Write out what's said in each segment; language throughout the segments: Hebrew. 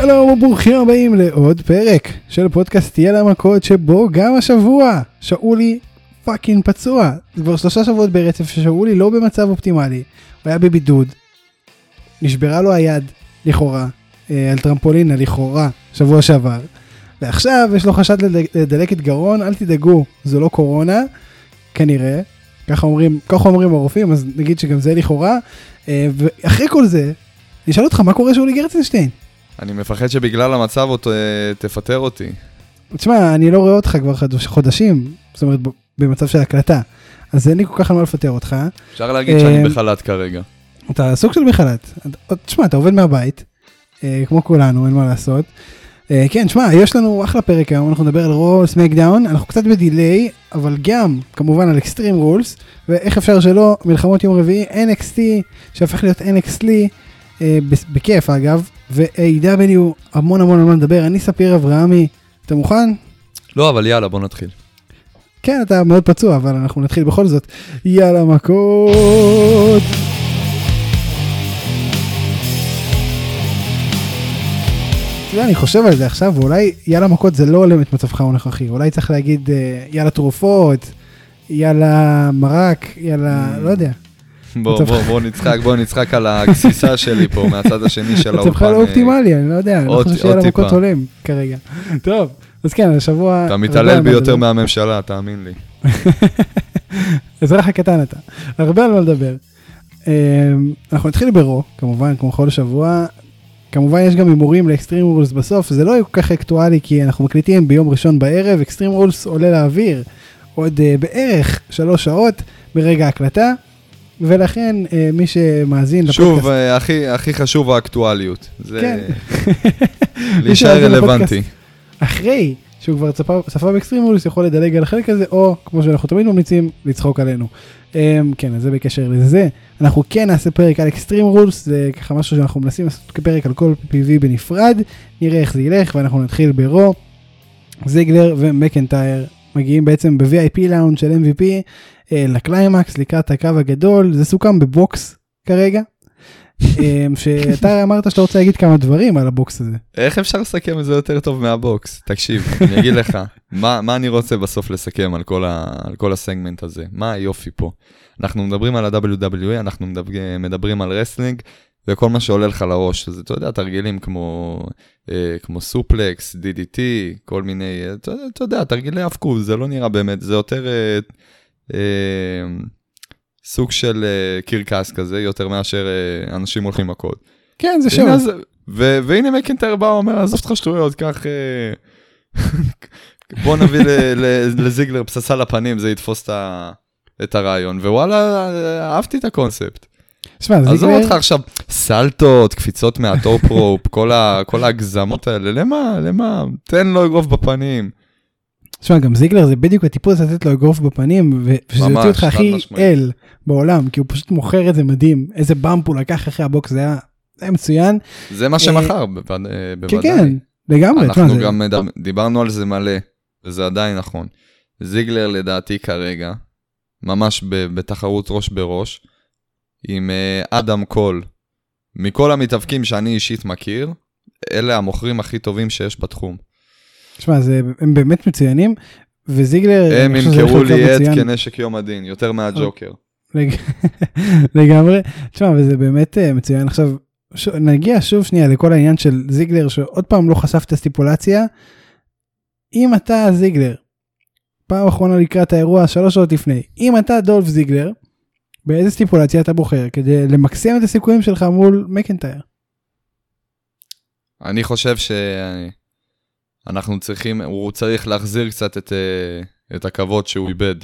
שלום וברוכים הבאים לעוד פרק של פודקאסט יאללה מכות שבו גם השבוע שאולי fucking פצוע. זה כבר שלושה שבועות ברצף ששאולי לא במצב אופטימלי. הוא היה בבידוד. נשברה לו היד לכאורה אה, על טרמפולינה לכאורה שבוע שעבר. ועכשיו יש לו חשד לדל- לדלקת גרון אל תדאגו זו לא קורונה כנראה. ככה אומרים ככה אומרים הרופאים אז נגיד שגם זה לכאורה. אה, ואחרי כל זה נשאל אותך מה קורה שאולי גרצנשטיין. אני מפחד שבגלל המצב אותו, אה, תפטר אותי. תשמע, אני לא רואה אותך כבר חדש- חודשים, זאת אומרת במצב של הקלטה, אז אין לי כל כך על מה לפטר אותך. אפשר להגיד אה, שאני בחל"ת כרגע. אתה סוג של בחל"ת. תשמע, אתה עובד מהבית, אה, כמו כולנו, אין מה לעשות. אה, כן, תשמע, יש לנו אחלה פרק היום, אנחנו נדבר על רו סמקדאון, אנחנו קצת בדיליי, אבל גם כמובן על אקסטרים רולס, ואיך אפשר שלא, מלחמות יום רביעי, NXT, שהפך להיות NXT, אה, בכיף אגב, ו-AW, המון המון על מה לדבר, אני ספיר אברהמי, אתה מוכן? לא, אבל יאללה, בוא נתחיל. כן, אתה מאוד פצוע, אבל אנחנו נתחיל בכל זאת. יאללה מכות! אתה יודע, אני חושב על זה עכשיו, ואולי יאללה מכות זה לא הולם את מצבך הנוכחי, אולי צריך להגיד אה, יאללה תרופות, יאללה מרק, יאללה, לא יודע. בוא, בוא, בוא נצחק, בוא נצחק על הגסיסה שלי פה, מהצד השני של האולפן. מצבך לא אה, אופטימלי, אני לא יודע, אני לא חושב עוד שיאללה מכות. הולם כרגע. טוב, אז כן, השבוע... אתה מתעלל בי יותר. מהממשלה, תאמין לי. אזרח הקטן אתה, הרבה על מה לדבר. אמ, אנחנו נתחיל ברו, כמובן, כמו כל שבוע. כמובן יש גם הימורים לאקסטרים רולס בסוף, זה לא יהיה כל כך אקטואלי כי אנחנו מקליטים ביום ראשון בערב, אקסטרים רולס עולה לאוויר עוד אה, בערך שלוש שעות ברגע ההקלטה, ולכן אה, מי שמאזין שוב, אה, הכי הכי חשוב האקטואליות. זה כן. להישאר רלוונטי. אחרי שהוא כבר צפה, צפה ב-Extreme Rules יכול לדלג על החלק הזה או כמו שאנחנו תמיד ממליצים לצחוק עלינו. אממ, כן אז זה בקשר לזה אנחנו כן נעשה פרק על Extreme Rules זה ככה משהו שאנחנו מנסים לעשות כפרק על כל PPV בנפרד נראה איך זה ילך ואנחנו נתחיל ב-Raw. זיגלר ומקנטייר מגיעים בעצם ב-VIP לאונד של MVP אה, לקליימקס לקראת הקו הגדול זה סוכם בבוקס כרגע. אממ, שאתה אמרת שאתה רוצה להגיד כמה דברים על הבוקס הזה. איך אפשר לסכם את זה יותר טוב מהבוקס? תקשיב, אני אגיד לך, מה, מה אני רוצה בסוף לסכם על כל, ה, על כל ה-segment הזה? מה היופי פה? אנחנו מדברים על ה-WWE, אנחנו מדבר, מדברים על wrestling, וכל מה שעולה לך לראש, אז אתה יודע, תרגילים כמו, אה, כמו סופלקס, DDT, כל מיני, אה, אתה, אתה יודע, תרגילי האבקות, זה לא נראה באמת, זה יותר אה, אה, סוג של אה, קרקס כזה, יותר מאשר אה, אנשים הולכים מכות. כן זה שוב. אז- ו- והנה מקינטר בא ואומר, עזוב אותך שטויות, קח... אה, בוא נביא ל- ל- לזיגלר פצצה לפנים, זה יתפוס את ה- את הרעיון, ווואלה, אהבתי את הקונספט. שמע, עזוב זיגלר- אותך עכשיו, סלטות, קפיצות מה-top rope, כל ההגזמות האלה, למה, למה? תן לו אגרוף בפנים. תשמע, גם זיגלר זה בדיוק הטיפוס לתת לו אגרוף בפנים, ושזה יוציא אותך הכי. אל בעולם, כי הוא פשוט מוכר את זה מדהים, איזה bump הוא לקח אחרי הבוקס, זה היה זה היה מצוין. זה מה שמכר, אה, כן, בוודאי. כן, לגמרי. תשמע, אנחנו זה- גם דיברנו על זה מלא, וזה עדיין נכון. זיגלר לדעתי כרגע, ממש בתחרות ראש בראש, עם אה, אדם קול. מכל המתאבקים שאני אישית מכיר, אלה המוכרים הכי טובים שיש בתחום. תשמע, הם באמת מצוינים, וזיגלר, הם ימכרו לי עט מצוין. כנשק יום הדין, יותר מהג'וקר. לג- לגמרי. תשמע, וזה באמת אה, מצוין. עכשיו, ש... נגיע שוב שנייה לכל העניין של זיגלר, שעוד פעם לא חשף את הסטיפולציה. אם אתה זיגלר, פעם אחרונה לקראת האירוע, שלוש שעות לפני, אם אתה דולף זיגלר, באיזה סטיפולציה אתה בוחר כדי למקסם את הסיכויים שלך מול מקנטייר? אני חושב שאנחנו צריכים, הוא צריך להחזיר קצת את, אה, את הכבוד שהוא איבד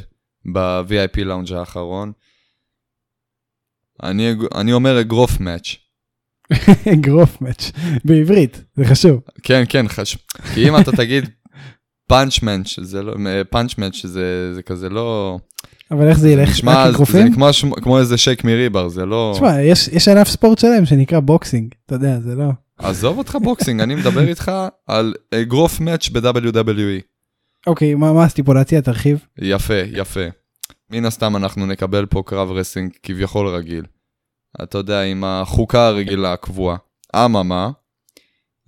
ב-VIP לאונג' האחרון. אני, אני אומר אגרוף מאץ'. אגרוף מאץ', בעברית, זה חשוב. כן, כן, חש... כי אם אתה תגיד punch match, זה לא, punch match, זה, זה כזה לא... אבל איך זה ילך? נשמע, זה אגרופים? כמו, איזה שייק מריבר, זה לא... תשמע, יש, יש ענף ספורט שלם שנקרא boxing, אתה יודע, זה לא... עזוב אותך boxing, אני מדבר איתך על אגרוף match ב-WWE. אוקיי, מה, מה הסטיפולציה? תרחיב. יפה, יפה. מן הסתם אנחנו נקבל פה קרב wrestling כביכול רגיל. אתה יודע, עם החוקה הרגילה הקבועה. אממה,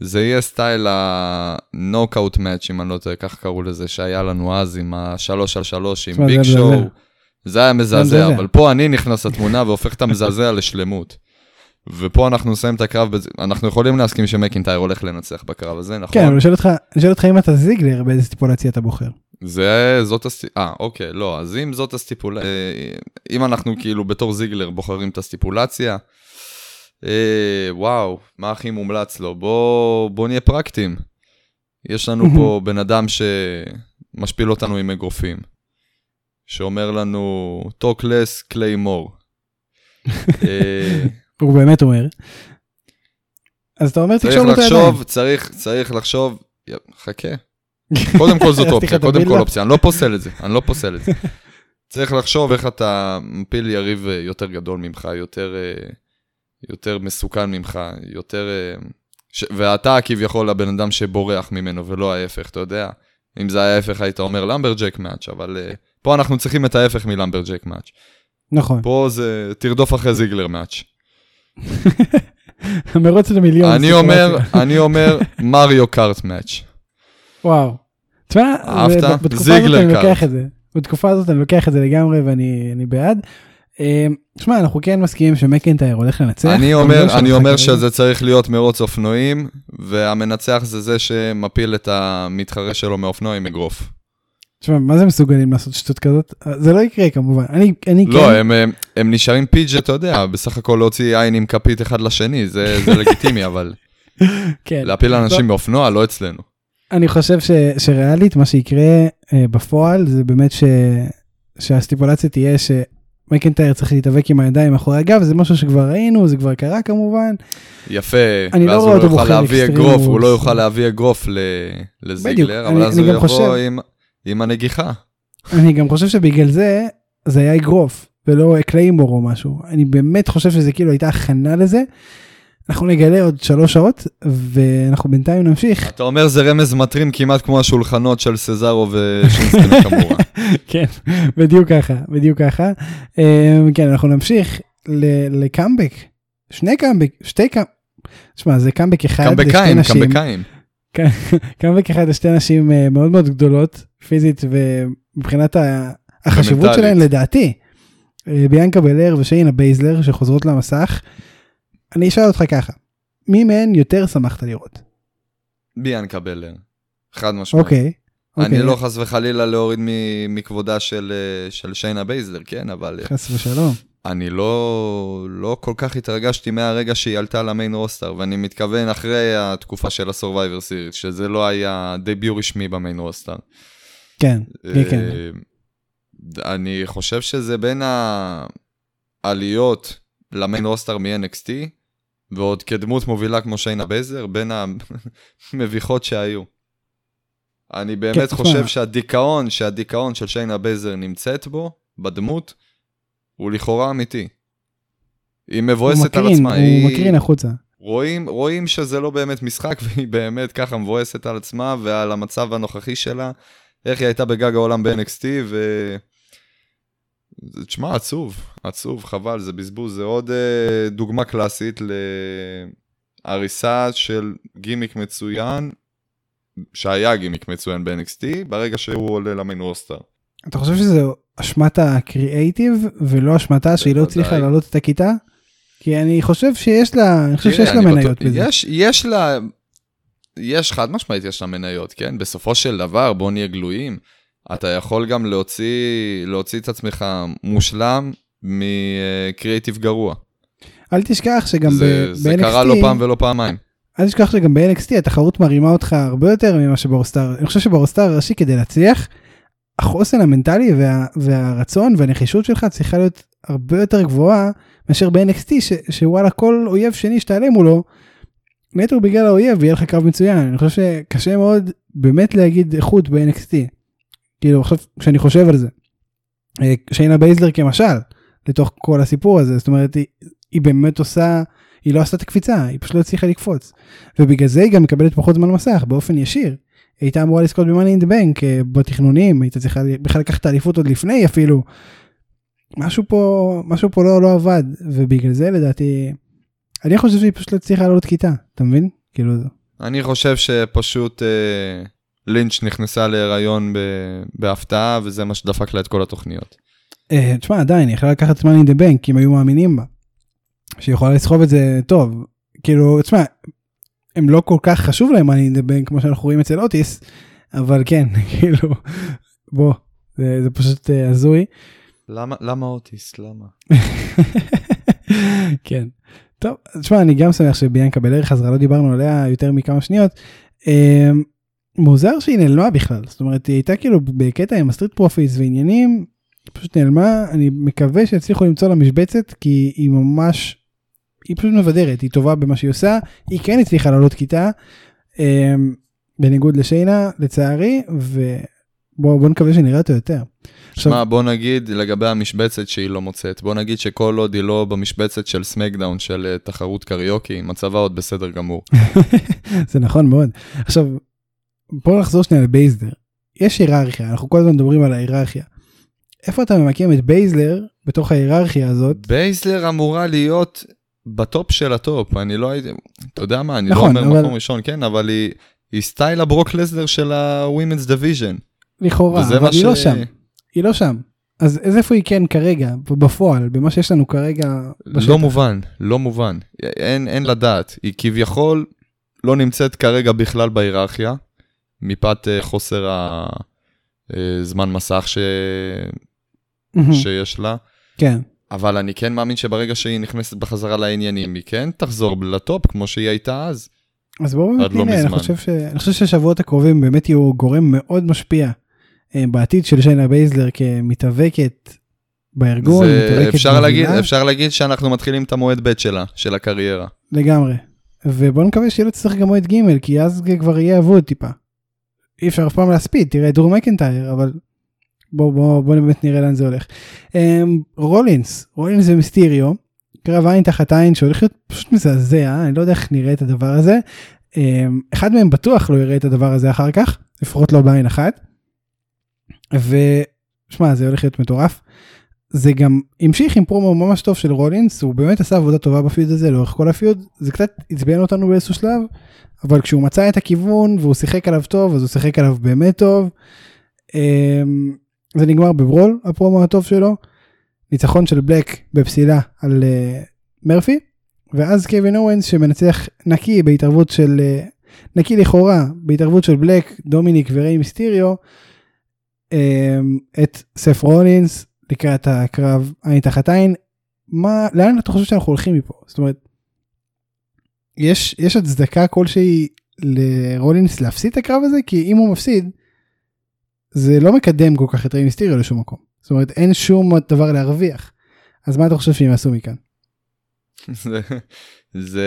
זה יהיה סטייל ה-knockout match, אם אני לא טועה, כך קראו לזה, שהיה לנו אז עם השלוש על שלוש, עם ביג שואו. זה היה מזעזע. אבל פה אני נכנס לתמונה והופך את המזעזע לשלמות. ופה אנחנו נסיים את הקרב, אנחנו יכולים להסכים שמקינטייר הולך לנצח בקרב הזה, נכון? כן, אבל אני שואל אותך, אם אתה זיגלר, באיזה סטיפולציה אתה בוחר. זה, זאת הסטיפ... אה, אוקיי, לא, אז אם זאת הסטיפולציה, אם אנחנו כאילו בתור זיגלר בוחרים את הסטיפולציה, אה, וואו, מה הכי מומלץ לו? בוא, בוא נהיה פרקטיים. יש לנו פה בן אדם שמשפיל אותנו עם אגרופים, שאומר לנו, talk less, clay more. אה, הוא באמת אומר. אז אתה אומר צריך תקשור לו את הידיים. לחשוב, צריך, צריך לחשוב, חכה. קודם כל זאת אופציה, קודם כל. אופציה, אני לא פוסל את זה, אני לא פוסל את זה. צריך לחשוב איך אתה מפיל יריב אה, יותר גדול ממך, יותר, אה, יותר מסוכן ממך, יותר... ש... ואתה כביכול הבן אדם שבורח ממנו ולא ההפך, אתה יודע. אם זה היה ההפך היית אומר למברג'ק מאץ', אבל אה, פה אנחנו צריכים את ההפך מלמברג'ק מאץ'. נכון. פה זה תרדוף אחרי זיגלר מאץ'. מרוץ למיליון. אני אומר. אני אומר מריו קארט מאץ'. וואו. תשמע, בתקופה הזאת זיגלר אני קארט. לוקח את זה. בתקופה הזאת אני לוקח את זה לגמרי ואני אני בעד. אה, תשמע, אנחנו כן מסכימים שמקינטייר הולך לנצח. אני אומר, לא אני אומר. שזה צריך להיות מרוץ אופנועים, והמנצח זה זה שמפיל את המתחרה שלו מאופנוע עם אגרוף. תשמע, מה זה מסוגלים לעשות שטות כזאת? זה לא יקרה כמובן. אני אני לא, כן. הם, הם, הם נשארים פיג' אתה יודע, בסך הכל להוציא עין עם כפית אחד לשני, זה, זה לגיטימי, אבל כן. להפיל אנשים מאופנוע, לא אצלנו. אני חושב ש, שריאלית מה שיקרה אה, בפועל זה באמת ש, שהסטיפולציה תהיה שמקנטייר צריך להתאבק עם הידיים מאחורי הגב זה משהו שכבר ראינו זה כבר קרה כמובן יפה, אני לא ואז רואה הוא לא יוכל להביא אגרוף, הוא לא. יוכל להביא אגרוף לזיגלר, אבל אז הוא יבוא עם, עם הנגיחה. אני גם חושב שבגלל זה זה היה אגרוף ולא קליימור או משהו אני באמת חושב שזה כאילו הייתה הכנה לזה. אנחנו נגלה עוד שלוש שעות ואנחנו בינתיים נמשיך אתה אומר זה רמז מטרים כמעט כמו השולחנות של סזארו ושינסקי נקמורה. כן, בדיוק ככה, בדיוק ככה. אמ, כן, אנחנו נמשיך לקאמבק, שני קאמבק, שתי קאמבק, תשמע, זה קאמבק אחד לשתי נשים, קמבקאים. קאמבק אחד לשתי נשים אה, מאוד מאוד גדולות, פיזית ומבחינת החשיבות. שלהן לדעתי. אה, ביאנקה בלר ושיינה בייזלר שחוזרות למסך. אני אשאל אותך ככה, מי מהן יותר שמחת לראות? ביאנקה בלר. חד משמעית. אוקיי. אני אוקיי, לא חס וחלילה להוריד מכבודה של, אה, של שיינה בייזלר, כן, אבל חס ושלום. אני לא, לא כל כך התרגשתי מהרגע שהיא עלתה ל-main roster, ואני מתכוון אחרי התקופה של ה-Survivor Series, שזה לא היה debut רשמי ב-main roster. כן, כן, כן. אה, אני חושב שזה בין העליות ל-main roster מ-NXT, ועוד כדמות מובילה כמו שיינה בייזלר, בין המביכות שהיו. אני באמת כן. חושב שהדיכאון, שהדיכאון של שיינה בייזלר נמצאת בו, בדמות, הוא לכאורה אמיתי. היא הוא מבואסת על עצמה, הוא היא... מקרין החוצה. רואים, רואים שזה לא באמת משחק, והיא באמת ככה מבואסת על עצמה ועל המצב הנוכחי שלה, איך היא הייתה בגג העולם ב-NXT, ו... תשמע, עצוב, עצוב, חבל, זה בזבוז, זה עוד uh, דוגמה קלאסית להריסה של גימיק מצוין, שהיה גימיק מצוין ב-NXT, ברגע שהוא עולה למיין רוסטר. אתה חושב שזה אשמת הקריאייטיב ולא אשמתה שהיא לא. הצליחה להעלות את הכיתה? כי אני חושב שיש לה, אני חושב שיש לה מניות בזה. יש, יש לה, יש חד משמעית, יש לה מניות, כן? בסופו של דבר, בוא נהיה גלויים, אתה יכול גם להוציא, להוציא את עצמך מושלם מקריאיטיב גרוע. אל תשכח שגם זה, ב- זה קרה לא ב-NXT, פעם ולא פעמיים. אל תשכח שגם ב-NXT התחרות מרימה אותך הרבה יותר ממה שברוסטאר. אני חושב שברוסטאר הראשי כדי להצליח, החוסן המנטלי וה, והרצון והנחישות שלך צריכה להיות הרבה יותר גבוהה מאשר ב-NXT שוואלה כל אויב שני שתעלה מולו. נטו בגלל האויב יהיה לך קרב מצוין אני חושב שקשה מאוד באמת להגיד איכות ב-NXT. כאילו עכשיו כשאני חושב על זה. אה, שיינה בייזלר כמשל לתוך כל הסיפור הזה זאת אומרת היא, היא באמת עושה היא לא עשתה את הקפיצה היא פשוט לא הצליחה לקפוץ ובגלל זה היא גם מקבלת פחות זמן מסך באופן ישיר. היא הייתה אמורה לזכות ב-money in the bank בתכנונים הייתה צריכה בכלל לקחת את האליפות עוד לפני אפילו. משהו פה משהו פה לא לא עבד ובגלל זה לדעתי אני חושב שהיא פשוט לא הצליחה לעלות כיתה אתה מבין כאילו אני חושב שפשוט אה, לינץ' נכנסה להיריון ב, בהפתעה, וזה מה שדפק לה את כל התוכניות. אה, תשמע, עדיין, היא יכולה לקחת money in the bank אם היו מאמינים בה. שהיא יכולה לסחוב את זה טוב. כאילו, תשמע, הם לא כל כך חשוב להם in the bank כמו שאנחנו רואים אצל אוטיס, אבל כן, כאילו, בוא, זה, זה פשוט אה, הזוי. למה, למה אוטיס? למה? כן. טוב, תשמע, אני גם שמח שביאנקה בלר חזרה, לא דיברנו עליה יותר מכמה שניות. אה, מוזר שהיא נעלמה בכלל, זאת אומרת, היא הייתה כאילו בקטע עם ה-Street Profits ועניינים, פשוט נעלמה, אני מקווה שיצליחו למצוא לה משבצת, כי היא ממש, היא פשוט מבדרת, היא טובה במה שהיא עושה, היא כן הצליחה לעלות כיתה, אה, בניגוד לשיינה, לצערי, ובואו נקווה שנראה אותו יותר. שמע, בוא נגיד לגבי המשבצת שהיא לא מוצאת, בוא נגיד שכל עוד היא לא במשבצת של SmackDown של אה, תחרות קריוקי, מצבה עוד בסדר גמור. זה נכון מאוד. עכשיו, בואו נחזור שנייה לבייזלר. יש היררכיה, אנחנו כל הזמן מדברים על ההיררכיה. איפה אתה ממקם את בייזלר בתוך ההיררכיה הזאת? בייזלר אמורה להיות בטופ של הטופ, אני לא הייתי, אתה יודע מה, אני נכון, לא אומר אבל- מקום ראשון, כן, אבל היא, היא סטייל הברוק לסנר של ה-Women's Division. לכאורה, אבל היא ש... לא שם, היא לא שם. אז אז איפה היא כן כרגע, בפועל, במה שיש לנו כרגע בשטח? לא מובן, לא מובן. אין, אין לדעת. היא כביכול לא נמצאת כרגע בכלל בהיררכיה, מפאת אה, חוסר הזמן מסך ש... מהמם, שיש לה. כן. אבל אני כן מאמין שברגע שהיא נכנסת בחזרה לעניינים, היא כן תחזור ל top כמו שהיא הייתה אז. אז בואו באמת עד לא נראה, אני. חושב ש- אני חושב שהשבועות הקרובים באמת יהיו גורם מאוד משפיע אה, בעתיד של שיינה בייזלר כמתאבקת בארגון, זה, מתאבקת אפשר, להגיד, במדינה, אפשר להגיד שאנחנו מתחילים את המועד ב' שלה, של הקריירה. לגמרי. ובוא נקווה שהיא לא תצטרך גם מועד ג' כי אז כבר יהיה אבוד טיפה. אי אפשר אף פעם להספיד, תראה דרום מקנטייר, אבל בוא בוא בוא באמת נראה לאן זה הולך. אמ, רולינס, רולינס ומיסטיריו, קרב עין תחת עין שהולך להיות פשוט מזעזע, אני לא יודע איך נראה את הדבר הזה. אמ, אחד מהם בטוח לא יראה את הדבר הזה אחר כך, לפחות לא בעין אחת. ושמע זה הולך להיות מטורף. זה גם המשיך עם פרומו ממש טוב של רולינס, הוא באמת עשה עבודה טובה בפיוד הזה לאורך כל הפיוד, זה קצת עצבן אותנו באיזשהו שלב, אבל כשהוא מצא את הכיוון והוא שיחק עליו טוב, אז הוא שיחק עליו באמת טוב. אמ, זה נגמר בברול, הפרומו הטוב שלו, ניצחון של בלק בפסילה על אה, מרפי, ואז קווין אורנס שמנצח נקי בהתערבות של, אה, נקי לכאורה, בהתערבות של בלק, דומיניק וריי מיסטיריו, אמ, את סף רולינס לקראת הקרב עין תחת עין. מה, לאן אתה חושב שאנחנו הולכים מפה? זאת אומרת, יש, יש הצדקה כלשהי לרולינס להפסיד את הקרב הזה? כי אם הוא מפסיד, זה לא מקדם כל כך את ריי מיסטיריו לשום מקום. זאת אומרת, אין שום דבר להרוויח. אז מה אתה חושב שהם יעשו מכאן? זה, זה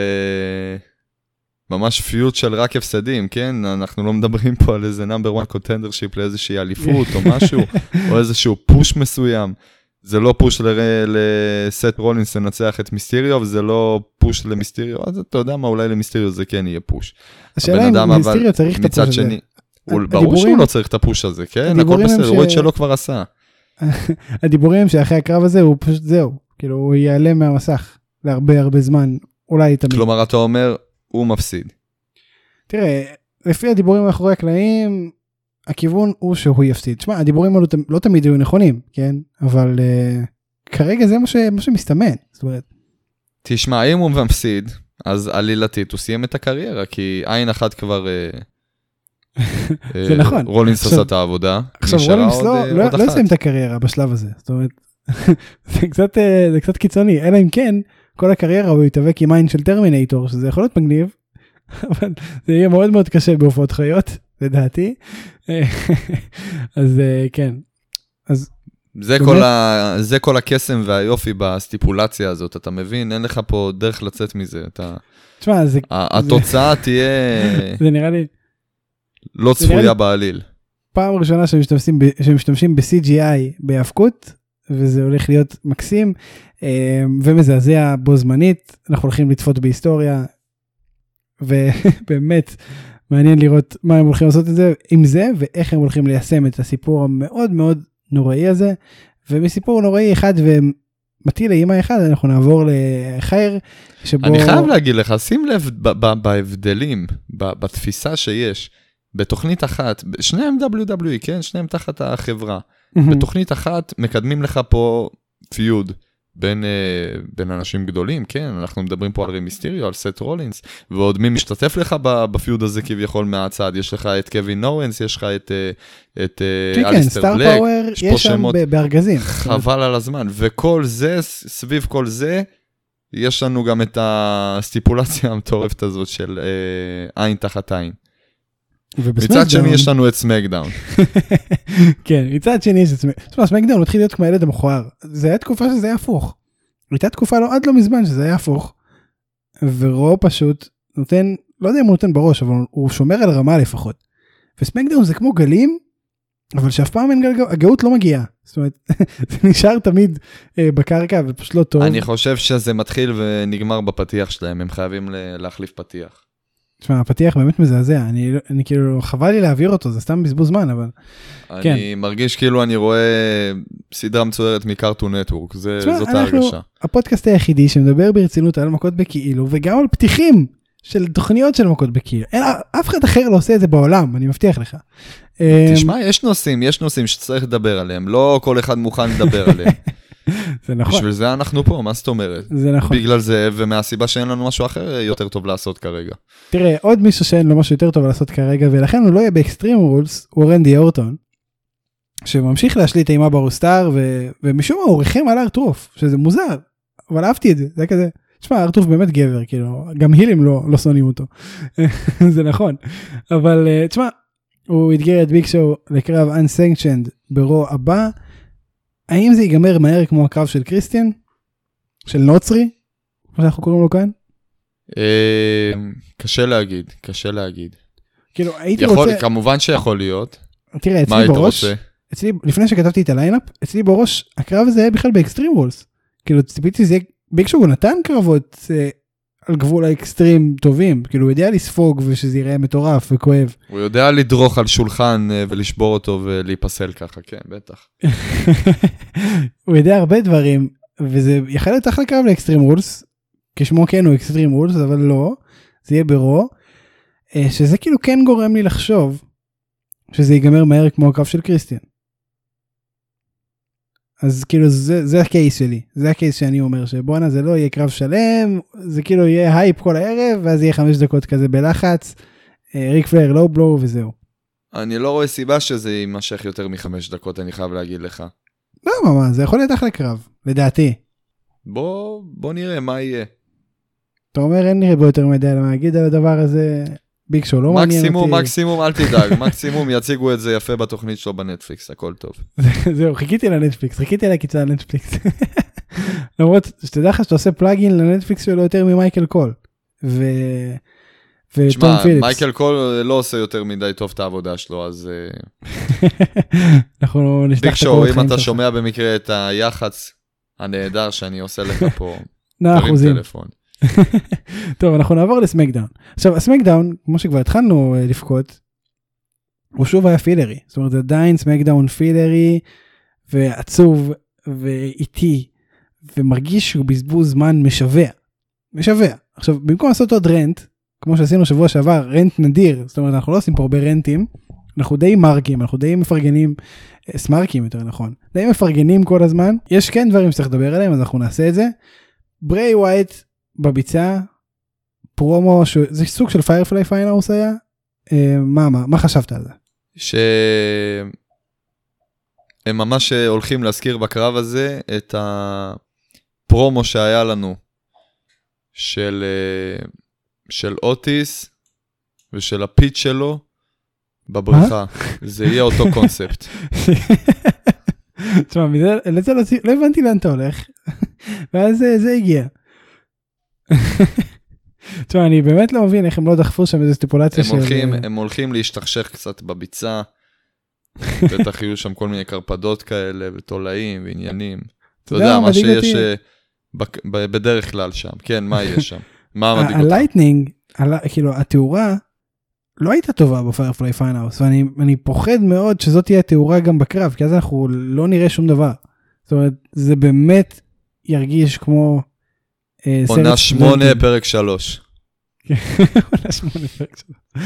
ממש פיוט של רק הפסדים, כן? אנחנו לא מדברים פה על איזה נאמבר 1 קונטנדר שיפ לאיזושהי אליפות או משהו, או איזשהו פוש מסוים. זה לא פוש לר- לסט רולינס לנצח את מיסטיריו, וזה לא פוש למיסטיריו, אז אתה יודע מה, אולי למיסטיריו זה כן יהיה פוש. השאלה אם אדם, אבל צריך את הפוש הזה. שני, הדיבורים- ברור שהוא לא צריך את הפוש הזה, כן? הכל בסדר, ש- הוא את שלו כבר עשה. הדיבורים שאחרי הקרב הזה הוא פשוט זהו, כאילו הוא ייעלם מהמסך להרבה הרבה זמן, אולי תמיד. כלומר, אתה אומר, הוא מפסיד. תראה, לפי הדיבורים מאחורי הקלעים, הכיוון הוא שהוא יפסיד. תשמע, הדיבורים האלו לא תמיד היו נכונים, כן? אבל uh, כרגע זה מה, ש... מה שמסתמן. זאת אומרת, תשמע, אם הוא מפסיד, אז עלילתית הוא סיים את הקריירה, כי עין אחת כבר... אה, זה אה, נכון. רולינס עשה את העבודה, עכשיו רולינס לא, אה, לא, לא. יסיים את הקריירה בשלב הזה. זאת אומרת, זה קצת, אה, זה קצת קיצוני, אלא אם כן, כל הקריירה הוא יתאבק עם עין של טרמינטור, שזה יכול להיות מגניב, אבל זה יהיה מאוד מאוד קשה בהופעות חיות, לדעתי. אז כן. אז זה? כל, ה... זה כל הקסם והיופי בסטיפולציה הזאת, אתה מבין? אין לך פה דרך לצאת מזה. אתה... תשמע, זה, התוצאה תהיה זה נראה לי לא צפויה לי- בעליל. פעם ראשונה שמשתמשים, ב-CGI בהאבקות, וזה הולך להיות מקסים אה, ומזעזע בו זמנית, אנחנו הולכים לצפות בהיסטוריה, ובאמת מעניין לראות מה הם הולכים לעשות את זה עם זה, ואיך הם הולכים ליישם את הסיפור המאוד מאוד נוראי הזה, ומסיפור נוראי אחד מטיל לאימא אחד אנחנו נעבור לחייר שבו אני חייב להגיד לך, שים לב בהבדלים, בתפיסה שיש. בתוכנית אחת, שניהם WWE, כן? שניהם תחת החברה. מהמם. בתוכנית אחת מקדמים לך פה פיוד בין, אה, בין אנשים גדולים, כן? אנחנו מדברים פה על רמיסטיריו, על סט רולינס, ועוד מי משתתף לך ב feud הזה כביכול מהצד? יש לך את קווין אוונס, יש לך את, אה, את אה, כן, כן, אליסטר סטאר בלק, פאוור יש פה שמות בארגזים. חבל על הזמן, וכל זה, סביב כל זה, יש לנו גם את הסטיפולציה המטורפת הזאת של אה, עין תחת עין. מצד שני יש לנו את SmackDown. כן, מצד שני יש את סמק... תשמע, SmackDown התחיל להיות כמו הילד המכוער. זה היה תקופה שזה היה הפוך. הייתה תקופה לא, עד לא מזמן שזה היה הפוך. ורו פשוט נותן, לא יודע אם הוא נותן בראש, אבל הוא שומר על רמה לפחות. וסמקדאון זה כמו גלים, אבל שאף פעם אין גל... הגאות לא מגיעה. זאת אומרת, זה נשאר תמיד אה, בקרקע ופשוט לא טוב. אני חושב שזה מתחיל ונגמר בפתיח שלהם, הם חייבים להחליף פתיח. תשמע, הפתיח באמת מזעזע, אני, לא- אני כאילו, חבל לי להעביר אותו, זה סתם בזבוז זמן, אבל... כן. אני מרגיש כאילו אני רואה סדרה מצוירת מקארטון נטוורק, זה- תשמע, זאת אנחנו- ההרגשה. הפודקאסט היחידי שמדבר ברצינות על מכות בכאילו, וגם על פתיחים של תוכניות של מכות בכאילו. אין, אף אחד אחר לא עושה את זה בעולם, אני מבטיח לך. אמ, תשמע, יש נושאים, יש נושאים שצריך לדבר עליהם, לא כל אחד מוכן לדבר עליהם. זה נכון, בשביל זה אנחנו פה, מה זאת אומרת? זה נכון. בגלל זה, ומהסיבה שאין לנו משהו אחר יותר טוב לעשות כרגע. תראה, עוד מישהו שאין לו משהו יותר טוב לעשות כרגע, ולכן הוא לא יהיה באקסטרים רולס, הוא רנדי אורטון. שממשיך להשליט אימה ברוסטאר, ו... ומשום מה הוא ריחם על ארטרוף, שזה מוזר, אבל אהבתי את זה, זה היה כזה, תשמע, ארטרוף באמת גבר, כאילו, גם הילים לא, לא שונאים אותו, זה נכון, אבל אה, תשמע, הוא אתגר את ביג שואו לקרב Unsanctioned ברו הבא, האם זה ייגמר מהר כמו הקרב של קריסטיאן? של נוצרי? כמו שאנחנו קוראים לו כאן? אה, קשה להגיד, קשה להגיד. כאילו הייתי יכול, רוצה, כמובן שיכול להיות. תראה אצלי בראש, רוצה? אצלי לפני שכתבתי את ה lineup אצלי בראש הקרב הזה היה בכלל ב Extreme Rules. כאילו ציפיתי שזה יהיה ביג שואו נתן קרבות אה, על גבול האקסטרים טובים כאילו הוא יודע לספוג ושזה יראה מטורף וכואב. הוא יודע לדרוך על שולחן אה, ולשבור אותו ולהיפסל ככה, כן, בטח. הוא יודע הרבה דברים וזה יכול להיות אחלה קרב ל Extreme Rules כשמו כן הוא Extreme Rules אבל לא זה יהיה ב Raw אה, שזה כאילו כן גורם לי לחשוב שזה ייגמר מהר כמו הקרב של קריסטיאן. אז כאילו זה זה ה case שלי זה ה case שאני אומר שבואנה זה לא יהיה קרב שלם זה כאילו יהיה הייפ כל הערב ואז יהיה חמש דקות כזה בלחץ. אה, ריק פלייר low blow וזהו. אני לא רואה סיבה שזה יימשך יותר מחמש דקות, אני חייב להגיד לך. לא מה זה יכול להיות אחלה קרב לדעתי. בוא, בוא נראה מה יהיה. אתה אומר אין לי בו יותר מדי מה להגיד על הדבר הזה. ביג שואו לא מעניין מקסימום, אותי. מקסימום, אל תדאג, מקסימום יציגו את זה יפה בתוכנית שלו בנטפליקס, הכל טוב. זהו חיכיתי לנטפליקס חיכיתי לקיצה לנטפליקס. למרות שתדע לך שאתה עושה plugging לנטפליקס שלו יותר ממייקל קול. ו... תשמע, פיליפס. מייקל קול לא עושה יותר מדי טוב את העבודה שלו, אז אה, אנחנו נשלח ביג את שואו, הקורות אם אתה. שומע במקרה את היח"צ הנהדר שאני עושה לך פה, תרים אחוזים. טלפון. טוב אנחנו נעבור לסמקדאון. עכשיו הסמקדאון כמו שכבר התחלנו אה, לבכות. הוא שוב היה פילרי זאת אומרת עדיין סמקדאון פילרי ועצוב ואיטי ומרגיש שהוא בזבוז זמן משווע. משווע. עכשיו במקום לעשות עוד רנט כמו שעשינו שבוע שעבר רנט נדיר זאת אומרת אנחנו לא עושים פה הרבה רנטים אנחנו די מרקים אנחנו די מפרגנים אה, סמרקים יותר נכון די מפרגנים כל הזמן יש כן דברים שצריך לדבר עליהם אז אנחנו נעשה את זה. בריי ווייט בביצה פרומו ש... זה סוג של Firefly Funhouse היה אה, מה מה מה חשבת על זה שהם ממש הולכים להזכיר בקרב הזה את הפרומו שהיה לנו של, אה, של אוטיס ושל הפיץ' שלו בבריכה. זה יהיה אותו קונספט. תשמע, מזה- לזה לא, לא הבנתי לאן אתה הולך ואז אה, זה הגיע. תשמע אני באמת לא מבין איך הם לא דחפו שם איזה סטיפולציה הם של הולכים, אה, הם הולכים להשתכשך קצת בביצה. בטח יהיו שם כל מיני קרפדות כאלה ותולעים ועניינים. אתה יודע, מה שיש? אה, בדרך כלל שם. כן, מה יש שם? מה מדאיג אותך? ה lighting כאילו התאורה לא הייתה טובה ב Firefly Funhouse ואני אני פוחד מאוד שזאת תהיה התאורה גם בקרב כי אז אנחנו לא נראה שום דבר. זאת אומרת זה באמת ירגיש כמו עונה שמונה. פרק שלוש. עונה שמונה פרק שלוש.